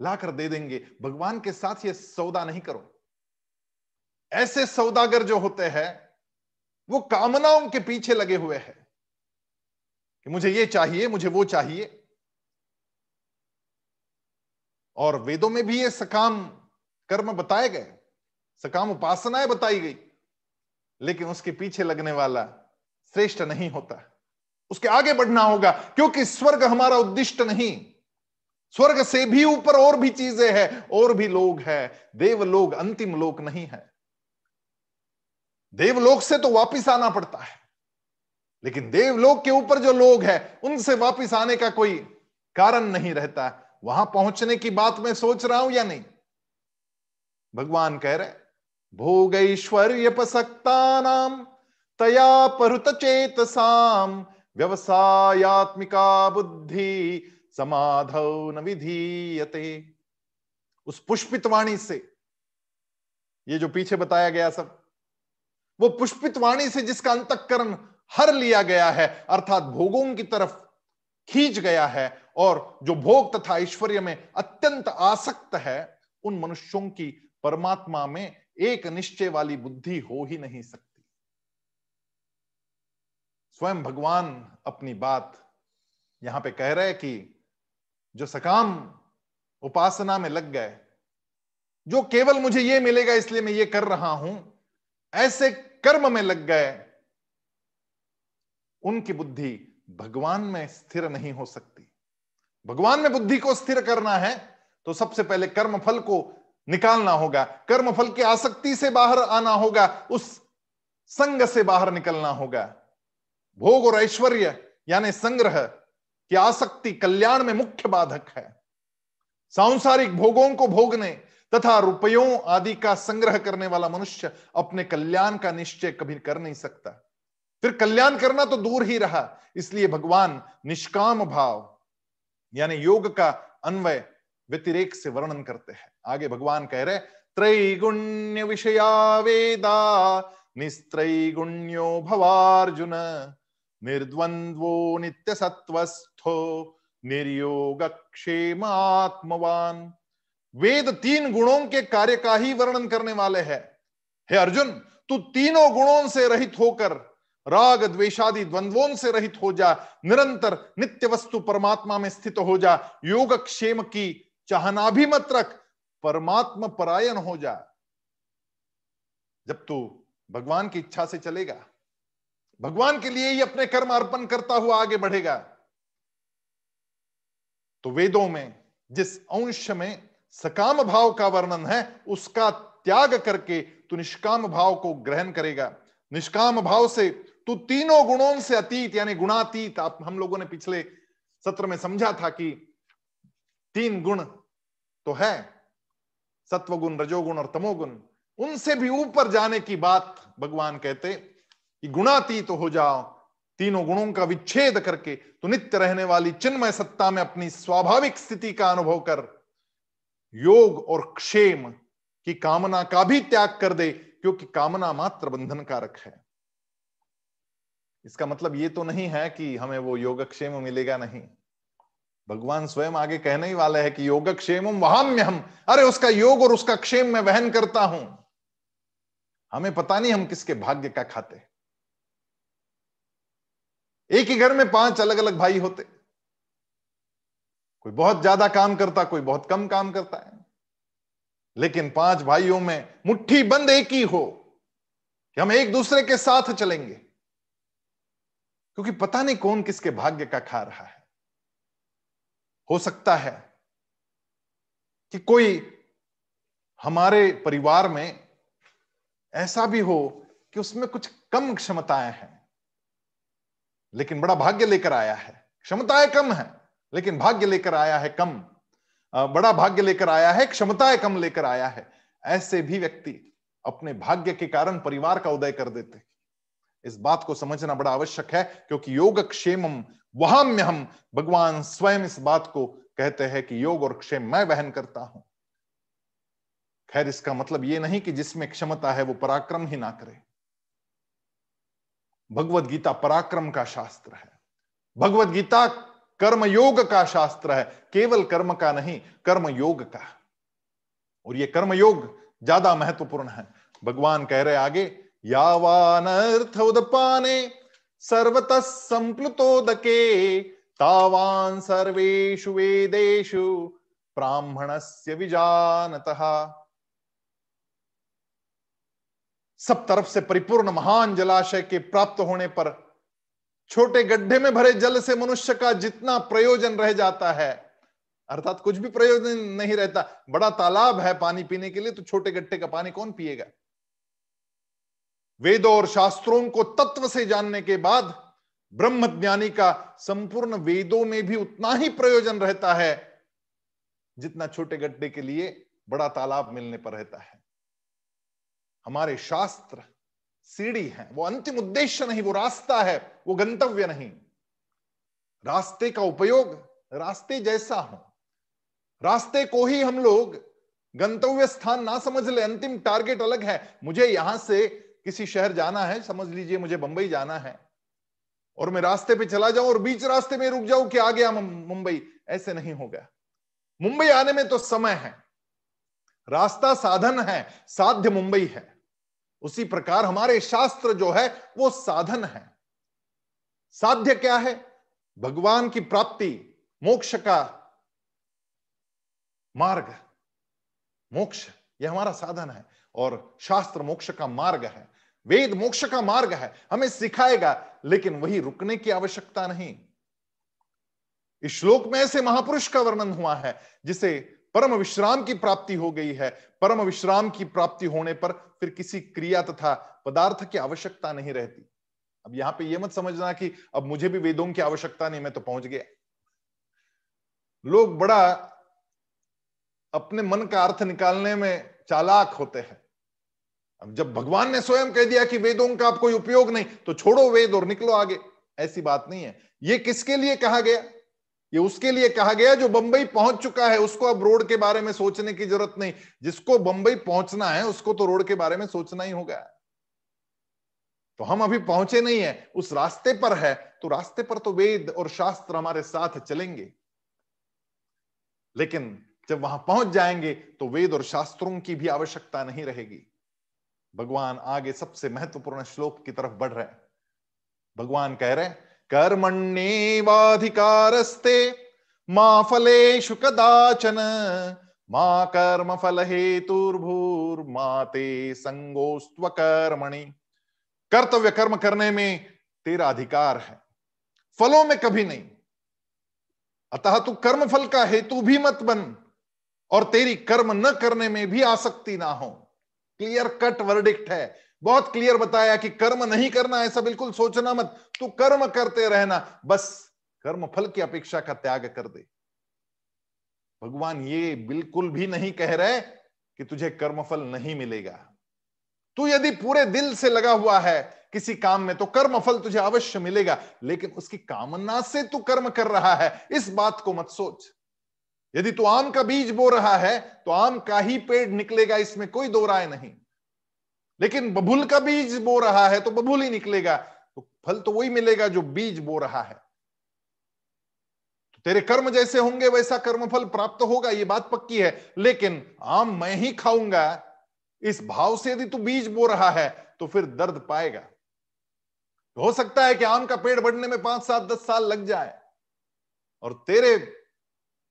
लाकर दे देंगे। भगवान के साथ ये सौदा नहीं करो। ऐसे सौदागर जो होते हैं, वो कामनाओं के पीछे लगे हुए हैं कि मुझे ये चाहिए, मुझे वो चाहिए। और वेदों में भी ये सकाम कर्म बताए गए, सकाम उपासनाएँ बताई गई, लेकिन उसके पीछे लगने वाला श्रेष्ठ नहीं होता। उसके आगे बढ़ना होगा, क्योंकि स्वर्ग हमारा उद्दिष्ट नहीं। स्वर्ग से भी ऊपर और भी चीज़ें हैं, और भी लोग हैं। देवलोक अंतिम लोक नहीं है। देवलोक से तो वापिस आना पड़ता है। लेकिन देवलोक के ऊपर जो लोग हैं, उनसे वापिस आने का कोई कारण नहीं रहता। वहाँ पहुँचने की बात मैं सोच रहा हूँ या नहीं? भगवान कह रहे भोग ऐश्वर्य पसक्ता नाम तया परुत चेतसाम व्यवसायत्मिका बुद्धि समाधव न विधीयते। उस पुष्पित वाणी से, ये जो पीछे बताया गया सब, वो पुष्पित वाणी से जिसका अंतकरण हर लिया गया है, अर्थात भोगों की तरफ़ खींच गया है, और जो भोग तथा ऐश्वर्य में अत्यंत आसक्त है, उन मनुष्यों की परमात्मा में एक निश्चय वाली बुद्धि हो ही नहीं सकती। स्वयं भगवान अपनी बात यहाँ पे कह रहे कि जो सकाम उपासना में लग गए, जो केवल मुझे ये मिलेगा इसलिए मैं ये कर रहा हूँ, ऐसे कर्म में लग गए, उनकी बुद्धि भगवान में स्थिर नहीं हो सकती। भगवान में बुद्धि को स्थिर करना है तो सबसे पहले कर्म फल को निकालना होगा कर्म फल की आसक्ति से बाहर आना होगा, उस संग से बाहर निकलना होगा। भोग और ऐश्वर्य यानी संग्रह, की आसक्ति कल्याण में मुख्य बाधक है। सांसारिक भोगों को भोगने तथा रुपयों आदि का संग्रह करने वाला मनुष्य अपने कल्याण का निश्चय कभी कर नहीं सकता। फिर कल्याण करना तो दूर ही रहा, इसलिए भगवान निष्काम भाव, यानी योग का अन्वय व्यतिरेक से वर्णन करते हैं। आगे भगवान कह रहे त्रैगुण्य विषया वेदा, निस्त्रैगुण्यो भवार्जुन निर्द्वंद्वो नित्य सत्वस्थो निर्योग क्षेम आत्मवान वेद तीन गुणों के कार्य का ही वर्णन करने वाले है। हे अर्जुन, तू तीनों गुणों से रहित होकर, राग द्वेषादि द्वंद्वों से रहित हो जा, निरंतर नित्य वस्तु परमात्मा में स्थित हो जा योग क्षेम की चाहना भी मत रख परमात्मा परायण हो जा। जब तू भगवान की इच्छा से चलेगा भगवान के लिए ही अपने कर्म अर्पण करता हुआ आगे बढ़ेगा। तो वेदों में, जिस अंश में सकाम भाव का वर्णन है, उसका त्याग करके तू निष्काम भाव को ग्रहण करेगा। निष्काम भाव से तू तीनों गुणों से अतीत, यानी गुणातीत, आप, हम लोगों ने पिछले सत्र में समझा था कि तीन गुण तो है, सत्वगुण, रजोगुण और तमोगुण। उनसे भी ऊपर जाने की बात भगवान कहते कि गुणातीत तो हो जाओ, तीनों गुणों का विच्छेद करके तो नित्य रहने वाली चिन्मय सत्ता में अपनी स्वाभाविक स्थिति का अनुभव कर, योग और क्षेम की कामना का भी त्याग कर दे, क्योंकि कामना मात्र बंधन कारक है। इसका मतलब ये तो नहीं है कि हमें वो योगक्षेम मिलेगा नहीं। भगवान स्वयं आगे कहने ही वाले हैं कि योगक्षेम वहाम्य हम अरे उसका योग और उसका क्षेम में वहन करता हूँ। हमें पता नहीं हम किसके भाग्य का खाते एक ही घर में पाँच अलग अलग भाई होते। कोई बहुत ज़्यादा काम करता, कोई बहुत कम काम करता है। लेकिन पाँच भाइयों में मुट्ठी बंद एक ही हो कि हम एक दूसरे के साथ चलेंगे। क्योंकि पता नहीं कौन किसके भाग्य का खा रहा है। हो सकता है कि कोई हमारे परिवार में ऐसा भी हो कि उसमें कुछ कम क्षमताएँ हैं। लेकिन बड़ा भाग्य लेकर आया है। क्षमताएँ कम है, लेकिन भाग्य लेकर आया है कम। बड़ा भाग्य लेकर आया है, क्षमताएँ कम लेकर आया है। ऐसे भी व्यक्ति अपने भाग्य के कारण परिवार का उदय कर देते इस बात को समझना बड़ा आवश्यक है, क्योंकि योग क्षेमम वहाँ में हम भगवान स्वयं इस बात को कहते हैं कि योग और क्षेम मैं वहन करता हूँ। खैर, इसका मतलब ये नहीं कि जिसमें क्षमता है वो पराक्रम ही ना करे। भगवत गीता पराक्रम का शास्त्र है। भगवत गीता कर्म योग का शास्त्र है। केवल कर्म का नहीं कर्म योग का। और ये कर्म योग ज़्यादा महत्वपूर्ण है। भगवान कह रहे आगे यावान अर्थ उदपाने, सर्वत संप्लुतोदके, तावान सर्वेशु वेदेशु ब्राह्मणस्य विजानतः। सब तरफ़ से परिपूर्ण महान जलाशय के प्राप्त होने पर छोटे गड्ढे में भरे जल से मनुष्य का जितना प्रयोजन रह जाता है, अर्थात कुछ भी प्रयोजन नहीं रहता, बड़ा तालाब है पानी पीने के लिए तो छोटे गड्ढे का पानी कौन पिएगा? वेदों और शास्त्रों को तत्व से जानने के बाद ब्रह्म ज्ञानी का संपूर्ण वेदों में भी उतना ही प्रयोजन रहता है, जितना छोटे गड्ढे के लिए बड़ा तालाब मिलने पर रहता है। हमारे शास्त्र सीढ़ी है, वो अंतिम उद्देश्य नहीं, वो रास्ता है, वो गंतव्य नहीं। रास्ते का उपयोग रास्ते जैसा हो। रास्ते को ही हम लोग गंतव्य स्थान ना समझ ले, अंतिम टारगेट अलग है। मुझे यहाँ से किसी शहर जाना है, समझ लीजिए मुझे बंबई जाना है, और मैं रास्ते पे चला जाऊँ और बीच रास्ते में रुक जाऊँ कि आ गया मुंबई, ऐसे नहीं होगा। मुंबई आने में तो समय है, रास्ता साधन है, साध्य मुंबई है। उसी प्रकार हमारे शास्त्र जो है, वो साधन है। साध्य क्या है? भगवान की प्राप्ति, मोक्ष का मार्ग। मोक्ष, यह हमारा साधन है। और शास्त्र मोक्ष का मार्ग है। वेद मोक्ष का मार्ग है। हमें सिखाएगा, लेकिन वही रुकने की आवश्यकता नहीं। इस श्लोक में ऐसे महापुरुष का वर्णन हुआ है, जिसे परम विश्राम की प्राप्ति हो गई है। परम विश्राम की प्राप्ति होने पर फिर किसी क्रिया तथा पदार्थ की आवश्यकता नहीं रहती। अब यहाँ पे यह मत समझना कि अब मुझे भी वेदों की आवश्यकता नहीं, मैं तो पहुँच गया। लोग बड़ा अपने मन का अर्थ निकालने में चालाक होते हैं। अब जब भगवान ने स्वयं कह दिया कि वेदों का आप कोई उपयोग नहीं तो छोड़ो वेद और निकलो आगे। ऐसी बात नहीं है। ये किसके लिए कहा गया? ये उसके लिए कहा गया जो बंबई पहुँच चुका है, उसको अब रोड के बारे में सोचने की ज़रूरत नहीं। जिसको बंबई पहुँचना है, उसको तो रोड के बारे में सोचना ही होगा। तो हम अभी पहुँचे नहीं है, उस रास्ते पर है तो रास्ते पर तो वेद और शास्त्र हमारे साथ चलेंगे। लेकिन जब वहाँ पहुँच जाएँगे तो वेद और शास्त्रों की भी आवश्यकता नहीं रहेगी। भगवान आगे सबसे महत्वपूर्ण श्लोक की तरफ़ बढ़ रहे भगवान कह रहे कर्मण्येवाधिकारस्ते मा फलेषु कदाचन, मा कर्म फल हेतुर्भूर्मा ते संगोस्त्व कर्मणि कर्तव्य कर्म करने में तेरा अधिकार है, फलों में कभी नहीं। अतः तू कर्म फल का हेतु भी मत बन और तेरी कर्म न करने में भी आसक्ति ना हो। क्लियर कट वर्डिक्ट है। बहुत क्लियर बताया कि कर्म नहीं करना ऐसा बिल्कुल सोचना मत। तू कर्म करते रहना, बस कर्म फल की अपेक्षा का त्याग कर दे। भगवान ये बिल्कुल भी नहीं कह रहे कि तुझे कर्मफल नहीं मिलेगा। तू यदि पूरे दिल से लगा हुआ है किसी काम में तो कर्म फल तुझे अवश्य मिलेगा, लेकिन उसकी कामना से तू कर्म कर रहा है, इस बात को मत सोच। यदि तू आम का बीज बो रहा है तो आम का ही पेड़ निकलेगा, इसमें कोई दो राय नहीं। लेकिन बबुल का बीज बो रहा है तो बबुल ही निकलेगा। तो फल तो वही मिलेगा जो बीज बो रहा है। तो तेरे कर्म जैसे होंगे वैसा कर्म फल प्राप्त होगा, ये बात पक्की है। लेकिन आम मैं ही खाऊँगा, इस भाव से यदि तू बीज बो रहा है तो फिर दर्द पाएगा। तो हो सकता है कि आम का पेड़ बढ़ने में पाँच सात, दस साल लग जाए, और तेरे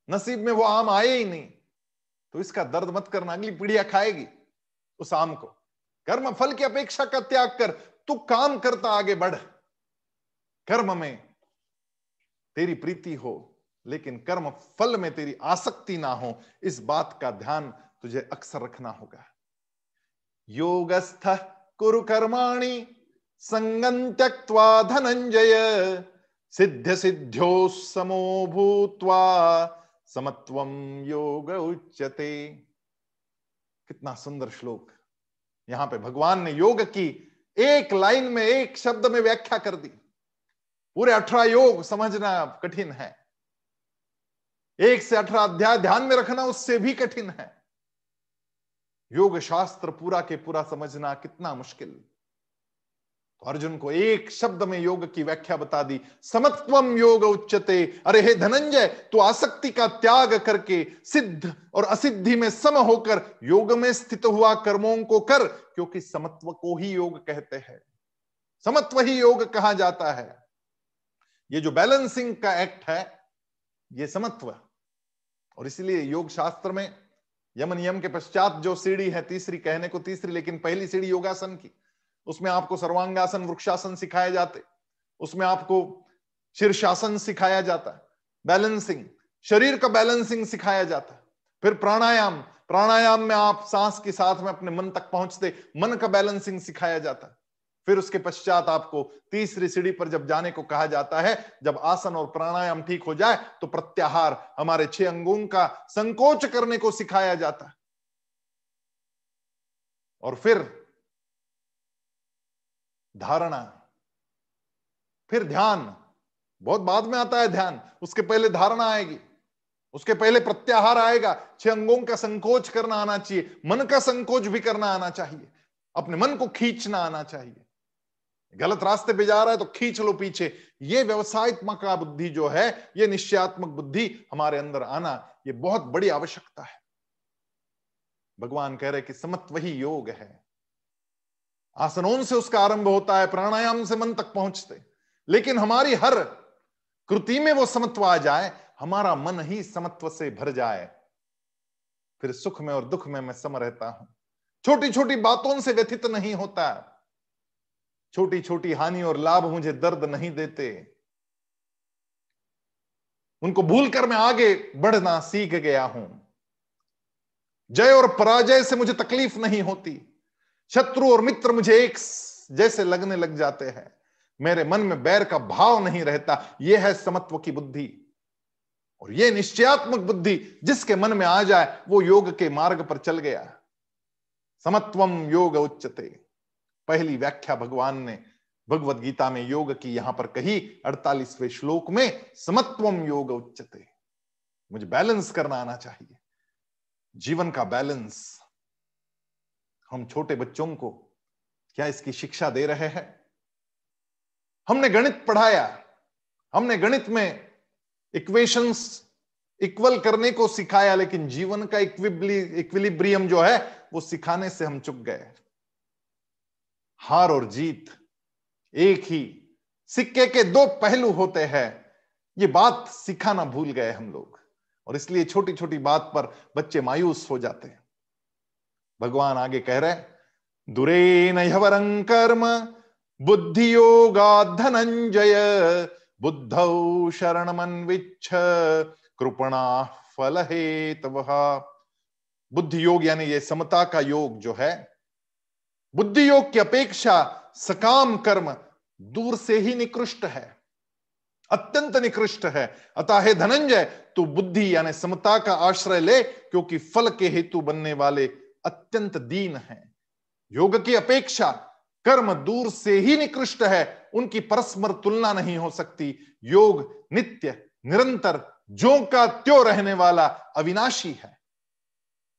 नसीब में वो आम आए ही नहीं तो इसका दर्द मत करना, अगली पीढ़ियाँ खाएगी उस आम को। कर्म फल की अपेक्षा का त्याग कर, तू काम करता आगे बढ़। कर्म में तेरी प्रीति हो, लेकिन कर्म फल में तेरी आसक्ति ना हो, इस बात का ध्यान तुझे अक्सर रखना होगा। योगस्थ कुरु कर्माणि संगं त्यक्त्वा धनंजय सिद्ध सिद्ध्यो समो भूत्वा समत्वम योग उच्यते। कितना सुंदर श्लोक। यहाँ पे भगवान ने योग की एक लाइन में, एक शब्द में व्याख्या कर दी। पूरे अठारह योग समझना कठिन है। एक से अठारह अध्याय ध्यान में रखना उससे भी कठिन है। योग शास्त्र पूरा के पूरा समझना कितना मुश्किल। अर्जुन को एक शब्द में योग की व्याख्या बता दी समत्वम योग उच्चते अरे, हे धनंजय तो आसक्ति का त्याग करके सिद्ध और असिद्धि में सम होकर योग में स्थित हुआ कर्मों को कर, क्योंकि समत्व को ही योग कहते हैं। समत्व ही योग कहा जाता है। ये जो बैलेंसिंग का एक्ट है, ये समत्व। और इसलिए योग शास्त्र में यम नियम के पश्चात जो सीढ़ी है तीसरी, कहने को तीसरी, लेकिन पहली सीढ़ी योगासन की। उसमें आपको सर्वांगासन, वृक्षासन सिखाए जाते। उसमें आपको शीर्षासन सिखाया जाता। है बैलेंसिंग, शरीर का बैलेंसिंग सिखाया जाता। है फिर प्राणायाम प्राणायाम में आप सांस के साथ में अपने मन तक पहुँचते, मन का बैलेंसिंग सिखाया जाता। है फिर उसके पश्चात आपको तीसरी सीढ़ी पर जब जाने को कहा जाता है, जब आसन और प्राणायाम ठीक हो जाए तो प्रत्याहार, हमारे छह अंगों का संकोच करने को सिखाया जाता। है और फिर धारणा, फिर ध्यान। बहुत बाद में आता है ध्यान। उसके पहले धारणा आएगी। उसके पहले प्रत्याहार आएगा। छह अंगों का संकोच करना आना चाहिए। मन का संकोच भी करना आना चाहिए। अपने मन को खींचना आना चाहिए। गलत रास्ते पे जा रहा है तो खींच लो पीछे। ये व्यवसायत्मक बुद्धि जो है, ये निश्चयात्मक बुद्धि हमारे अंदर आना, ये बहुत बड़ी आवश्यकता है। भगवान कह रहे कि समत्व ही योग है। आसनों से उसका आरंभ होता है, प्राणायाम से मन तक पहुँचते। लेकिन हमारी हर कृति में वो समत्व आ जाए, हमारा मन ही समत्व से भर जाए। फिर सुख में और दुख में मैं सम रहता हूँ। छोटी छोटी बातों से व्यथित नहीं होता। छोटी छोटी हानि और लाभ मुझे दर्द नहीं देते। उनको भूलकर मैं आगे बढ़ना सीख गया हूँ। जय और पराजय से मुझे तकलीफ़ नहीं होती। शत्रु और मित्र मुझे एक जैसे लगने लग जाते हैं। मेरे मन में बैर का भाव नहीं रहता। यह है समत्व की बुद्धि। और यह निश्चयात्मक बुद्धि जिसके मन में आ जाए, वो योग के मार्ग पर चल गया। समत्वम योग उच्चते पहली व्याख्या भगवान ने भगवत गीता में योग की यहाँ पर कही, अड़तालीसवें श्लोक में, समत्वम योग उच्चते मुझे बैलेंस करना आना चाहिए। जीवन का बैलेंस। हम छोटे बच्चों को क्या इसकी शिक्षा दे रहे हैं? हमने गणित पढ़ाया, हमने गणित में इक्वेशंस इक्वल करने को सिखाया, लेकिन जीवन का इक्विबली इक्विलिब्रियम जो है, वो सिखाने से हम चुक गए। हार और जीत एक ही, सिक्के के दो पहलू होते हैं। ये बात सिखाना भूल गए हम लोग, और इसलिए छोटी छोटी बात पर बच्चे मायूस हो जाते हैं। भगवान आगे कह रहे दुरे नवरं कर्म बुद्धि योगा धनंजय बुद्ध शरणमन्विच्छ, कृपणा फल हेत बुद्धि योग यानी ये समता का योग जो है बुद्धि योग की अपेक्षा सकाम कर्म दूर से ही निकृष्ट है, अत्यंत निकृष्ट है। अतः हे धनंजय, तू बुद्धि यानी समता का आश्रय ले, क्योंकि फल के हेतु बनने वाले अत्यंत दीन है। योग की अपेक्षा कर्म दूर से ही निकृष्ट है, उनकी परस्पर तुलना नहीं हो सकती। योग नित्य, निरंतर जो का त्यो रहने वाला अविनाशी है।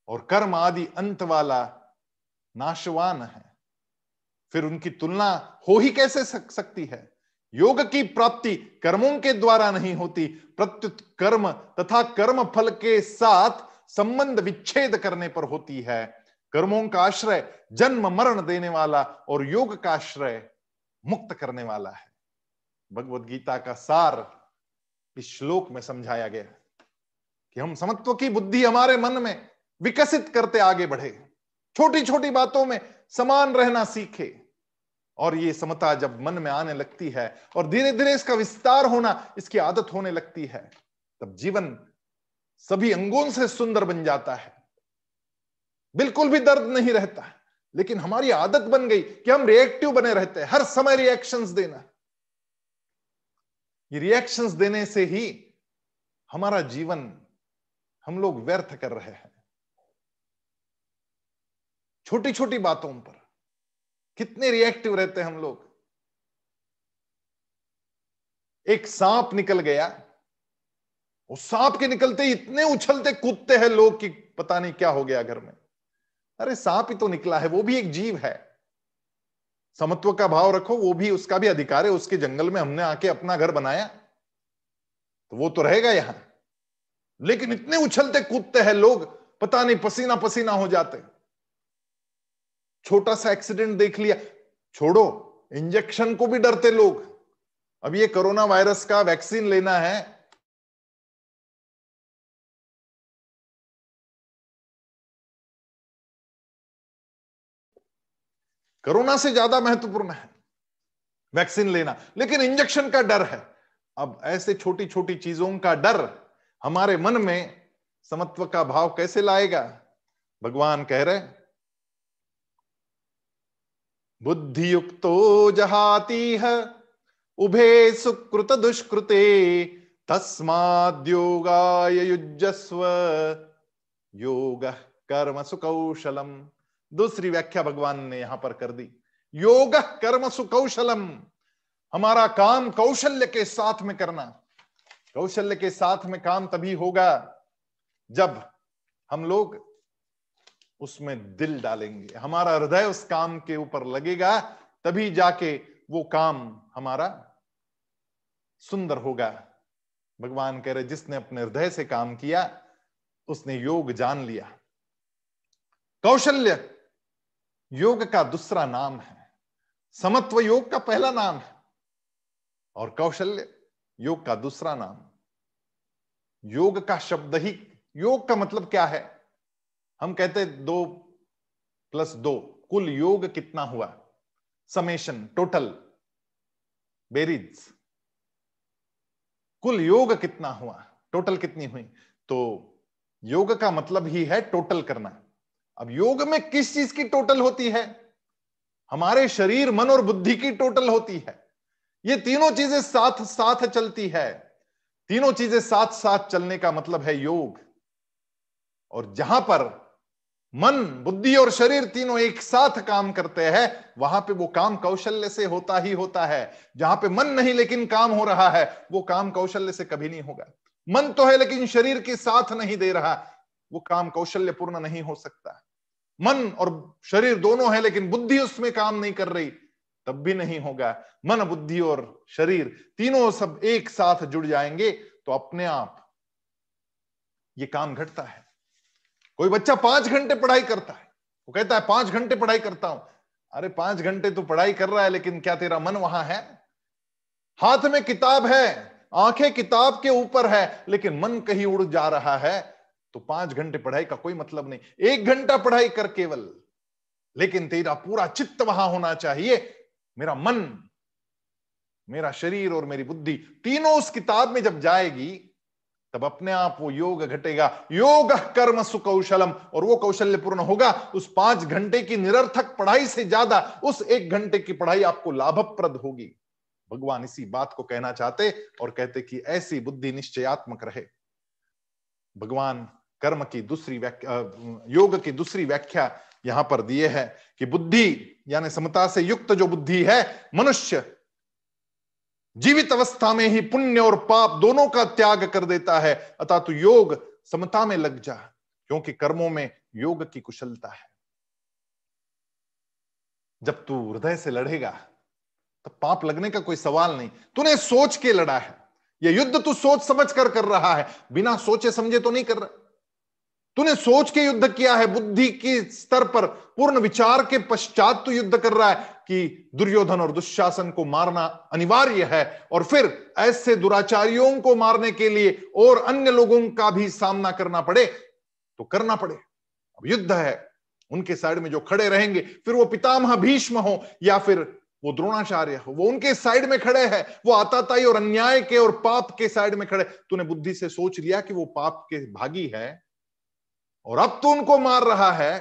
और कर्म आदि अंत वाला नाशवान है। फिर उनकी तुलना हो ही कैसे सक, सकती है? योग की प्राप्ति कर्मों के द्वारा नहीं होती। प्रत्युत कर्म तथा कर्म फल के साथ संबंध विच्छेद करने पर होती है। कर्मों का आश्रय जन्म मरण देने वाला और योग का आश्रय मुक्त करने वाला है। भगवत गीता का सार इस श्लोक में समझाया गया कि हम समत्व की बुद्धि हमारे मन में विकसित करते आगे बढ़े। छोटी छोटी बातों में समान रहना सीखे और ये समता जब मन में आने लगती है और धीरे धीरे इसका विस्तार होना, इसकी आदत होने लगती है, तब जीवन सभी अंगों से सुंदर बन जाता है। बिल्कुल भी दर्द नहीं रहता, लेकिन हमारी आदत बन गई कि हम रिएक्टिव बने रहते हैं, हर समय रिएक्शंस देना। ये रिएक्शंस देने से ही हमारा जीवन हम लोग व्यर्थ कर रहे हैं। छोटी छोटी बातों पर कितने रिएक्टिव रहते हैं हम लोग। एक सांप निकल गया उस सांप के निकलते इतने उछलते कूदते हैं लोग कि पता नहीं क्या हो गया घर में। अरे सांप ही तो निकला है, वो भी एक जीव है। समत्व का भाव रखो, वो भी उसका भी अधिकार है, उसके जंगल में हमने आके अपना घर बनाया। तो वो तो रहेगा यहाँ। लेकिन इतने उछलते कूदते हैं लोग, पता नहीं पसीना पसीना हो जाते। छोटा सा एक्सीडेंट देख लिया। छोड़ो इंजेक्शन को भी डरते लोग। अब ये कोरोना वायरस का वैक्सीन लेना है कोरोना से ज़्यादा महत्वपूर्ण है। वैक्सीन लेना। लेकिन इंजेक्शन का डर है। अब ऐसे छोटी छोटी चीज़ों का डर हमारे मन में समत्व का भाव कैसे लाएगा? भगवान कह रहे बुद्धि युक्तो जहाती है, उभे सुकृत दुष्कृते तस्माद्योगाय युजस्व योग कर्म सुकौशलम। दूसरी व्याख्या भगवान ने यहाँ पर कर दी। योग कर्म सुकौशलम हमारा काम कौशल्य के साथ में करना। कौशल्य के साथ में काम तभी होगा जब हम लोग उसमें दिल डालेंगे। हमारा हृदय उस काम के ऊपर लगेगा, तभी जाके वो काम हमारा सुंदर होगा। भगवान कह रहे, जिसने अपने हृदय से काम किया, उसने योग जान लिया। कौशल्य योग का दूसरा नाम है। समत्व योग का पहला नाम है। और कौशल्य योग का दूसरा नाम। योग का शब्द ही, योग का मतलब क्या है? हम कहते दो प्लस दो। कुल योग कितना हुआ? समेशन टोटल बेरीज कुल योग कितना हुआ? टोटल कितनी हुई? तो योग का मतलब ही है टोटल करना। अब योग में किस चीज़ की टोटल होती है? हमारे शरीर, मन और बुद्धि की टोटल होती है। ये तीनों चीज़ें साथ साथ चलती है। तीनों चीज़ें साथ साथ चलने का मतलब है योग। और जहाँ पर मन, बुद्धि और शरीर तीनों एक साथ काम करते हैं, वहाँ पे वो काम कौशल्य से होता ही होता है। जहाँ पे मन नहीं, लेकिन काम हो रहा है, वो काम कौशल्य से कभी नहीं होगा। मन तो है, लेकिन शरीर के साथ नहीं दे रहा। वो काम कौशल्य पूर्ण नहीं हो सकता। मन और शरीर दोनों है, लेकिन बुद्धि उसमें काम नहीं कर रही, तब भी नहीं होगा। मन, बुद्धि और शरीर तीनों सब एक साथ जुड़ जाएँगे तो अपने आप ये काम घटता है। कोई बच्चा पाँच घंटे पढ़ाई करता है, वो कहता है, पाँच घंटे पढ़ाई करता हूँ। अरे, पाँच घंटे तो पढ़ाई कर रहा है, लेकिन क्या तेरा मन वहाँ है? हाथ में किताब है, आँखें किताब के ऊपर है, लेकिन मन कहीं उड़ जा रहा है। तो पाँच घंटे पढ़ाई का कोई मतलब नहीं। एक घंटा पढ़ाई कर केवल, लेकिन तेरा पूरा चित्त वहाँ होना चाहिए। मेरा मन, मेरा शरीर और मेरी बुद्धि तीनों उस किताब में जब जाएगी, तब अपने आप वो योग घटेगा। योग कर्म सुकौशलम, और वो कौशल्य पूर्ण होगा। उस पाँच घंटे की निरर्थक पढ़ाई से ज़्यादा उस एक घंटे की पढ़ाई आपको लाभप्रद होगी। भगवान इसी बात को कहना चाहते और कहते कि ऐसी बुद्धि निश्चयात्मक रहे। भगवान कर्म की दूसरी व्याख्या योग की दूसरी व्याख्या यहाँ पर दिए है कि बुद्धि यानी समता से युक्त जो बुद्धि है, मनुष्य जीवित अवस्था में ही पुण्य और पाप दोनों का त्याग कर देता है। अतः तू योग समता में लग जा, क्योंकि कर्मों में योग की कुशलता है। जब तू हृदय से लड़ेगा तो पाप लगने का कोई सवाल नहीं। तूने सोच के लड़ा है। यह युद्ध तू सोच समझ कर कर रहा है। बिना सोचे समझे तो नहीं कर रहा। तूने सोच के युद्ध किया है, बुद्धि के स्तर पर, पूर्ण विचार के पश्चात तू युद्ध कर रहा है कि दुर्योधन और दुशासन को मारना अनिवार्य है और फिर ऐसे दुराचारियों को मारने के लिए और अन्य लोगों का भी सामना करना पड़े तो करना पड़े। अब युद्ध है, उनके साइड में जो खड़े रहेंगे, फिर वो पितामह भीष्म हो या फिर वो द्रोणाचार्य हो, वो उनके साइड में खड़े हैं, वो आताताई और अन्याय के और पाप के साइड में खड़े। तूने बुद्धि से सोच लिया कि वो पाप के भागी है और अब तो उनको मार रहा है,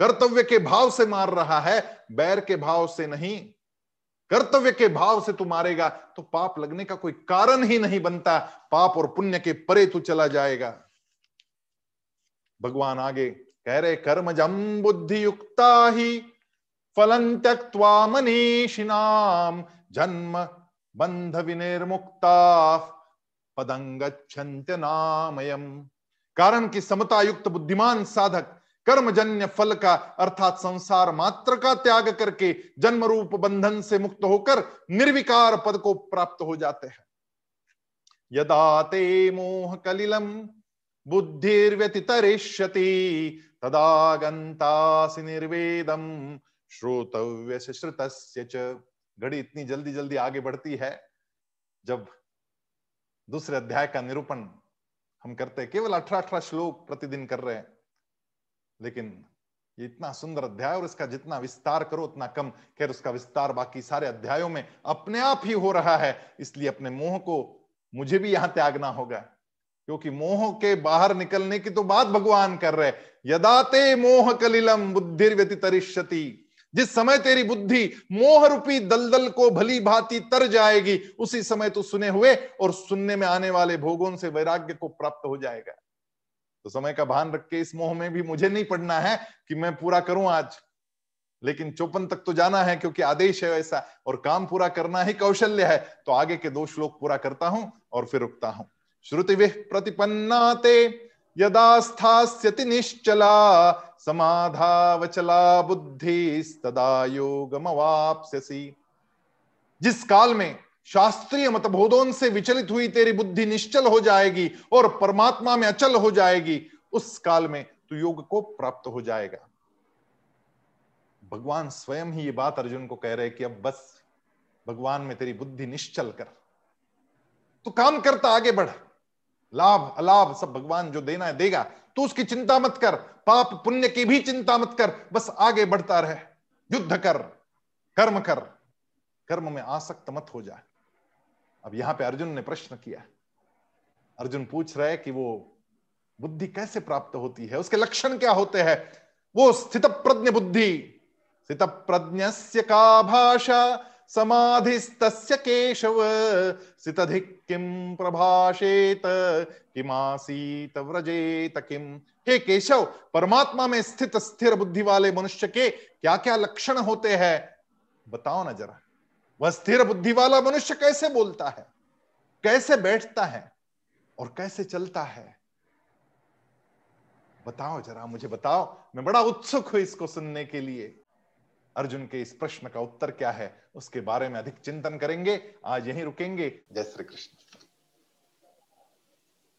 कर्तव्य के भाव से मार रहा है, बैर के भाव से नहीं। कर्तव्य के भाव से तू मारेगा तो पाप लगने का कोई कारण ही नहीं बनता। पाप और पुण्य के परे तू चला जाएगा। भगवान आगे कह रहे कर्म जम बुद्धि युक्ता ही फलन त्यक्वा मनीषिनाम जन्म बंध विनिर्मुक्ता पदंग नामयम कारण की समता युक्त बुद्धिमान साधक कर्मजन्य फल का अर्थात संसार मात्र का त्याग करके जन्म रूप बंधन से मुक्त होकर निर्विकार पद को प्राप्त हो जाते हैं। यदा ते मोह कलिलम बुद्धिर्व्यतितरिष्यति, तदा निर्वेदम श्रोतव्य श्रुत घड़ी इतनी जल्दी जल्दी आगे बढ़ती है, जब दूसरे अध्याय का निरूपण हम करते हैं। केवल अठारह अठारह श्लोक प्रतिदिन कर रहे हैं। लेकिन ये इतना सुंदर अध्याय और इसका जितना विस्तार करो, उतना कम। खैर, उसका विस्तार बाकी सारे अध्यायों में अपने आप ही हो रहा है। इसलिए अपने मोह को मुझे भी यहाँ त्यागना होगा। क्योंकि मोह के बाहर निकलने की तो बात भगवान कर रहे यदाते मोह कलिलम बुद्धि व्यतितरिष्यति जिस समय तेरी बुद्धि मोह रूपी दलदल को भली भांति तर जाएगी, उसी समय तू सुने हुए और सुनने में आने वाले भोगों से वैराग्य को प्राप्त हो जाएगा। तो समय का भान रख के इस मोह में भी मुझे नहीं पढ़ना है कि मैं पूरा करूँ आज। लेकिन चौपन तक तो जाना है, क्योंकि आदेश है ऐसा, और काम पूरा करना ही कौशल्य है। तो आगे के दो श्लोक पूरा करता हूँ और फिर रुकता हूँ। श्रुति प्रतिपन्नाते यदा निश्चला, समाधावचला बुद्धि तदा योगमवाप्स्यसि। जिस काल में शास्त्रीय मतबोधों से विचलित हुई तेरी बुद्धि निश्चल हो जाएगी और परमात्मा में अचल हो जाएगी, उस काल में तू योग को प्राप्त हो जाएगा। भगवान स्वयं ही ये बात अर्जुन को कह रहे कि अब बस, भगवान में तेरी बुद्धि निश्चल कर। तू काम करता आगे बढ़। लाभ, अलाभ सब भगवान जो देना है, देगा। तो उसकी चिंता मत कर, पाप पुण्य की भी चिंता मत कर, बस आगे बढ़ता रहे, युद्ध कर, कर्म कर। कर्म में आसक्त मत हो जाए अब यहाँ पे अर्जुन ने प्रश्न किया। अर्जुन पूछ रहे कि वो बुद्धि कैसे प्राप्त होती है? उसके लक्षण क्या होते हैं? वो स्थित प्रज्ञ बुद्धि। स्थित प्रज्ञ का भाषा समाधिस्तस्य केशव। सितधिक किम प्रभाषेत? किमासीत व्रजेत किम हे केशव, परमात्मा में स्थित स्थिर बुद्धि वाले मनुष्य के क्या क्या लक्षण होते हैं? बताओ ना जरा। वह स्थिर बुद्धि वाला मनुष्य कैसे बोलता है? कैसे बैठता है? और कैसे चलता है? बताओ जरा, मुझे बताओ। मैं बड़ा उत्सुक हूँ इसको सुनने के लिए। अर्जुन के इस प्रश्न का उत्तर क्या है, उसके बारे में अधिक चिंतन करेंगे। आज यहीं रुकेंगे। जय श्री कृष्ण।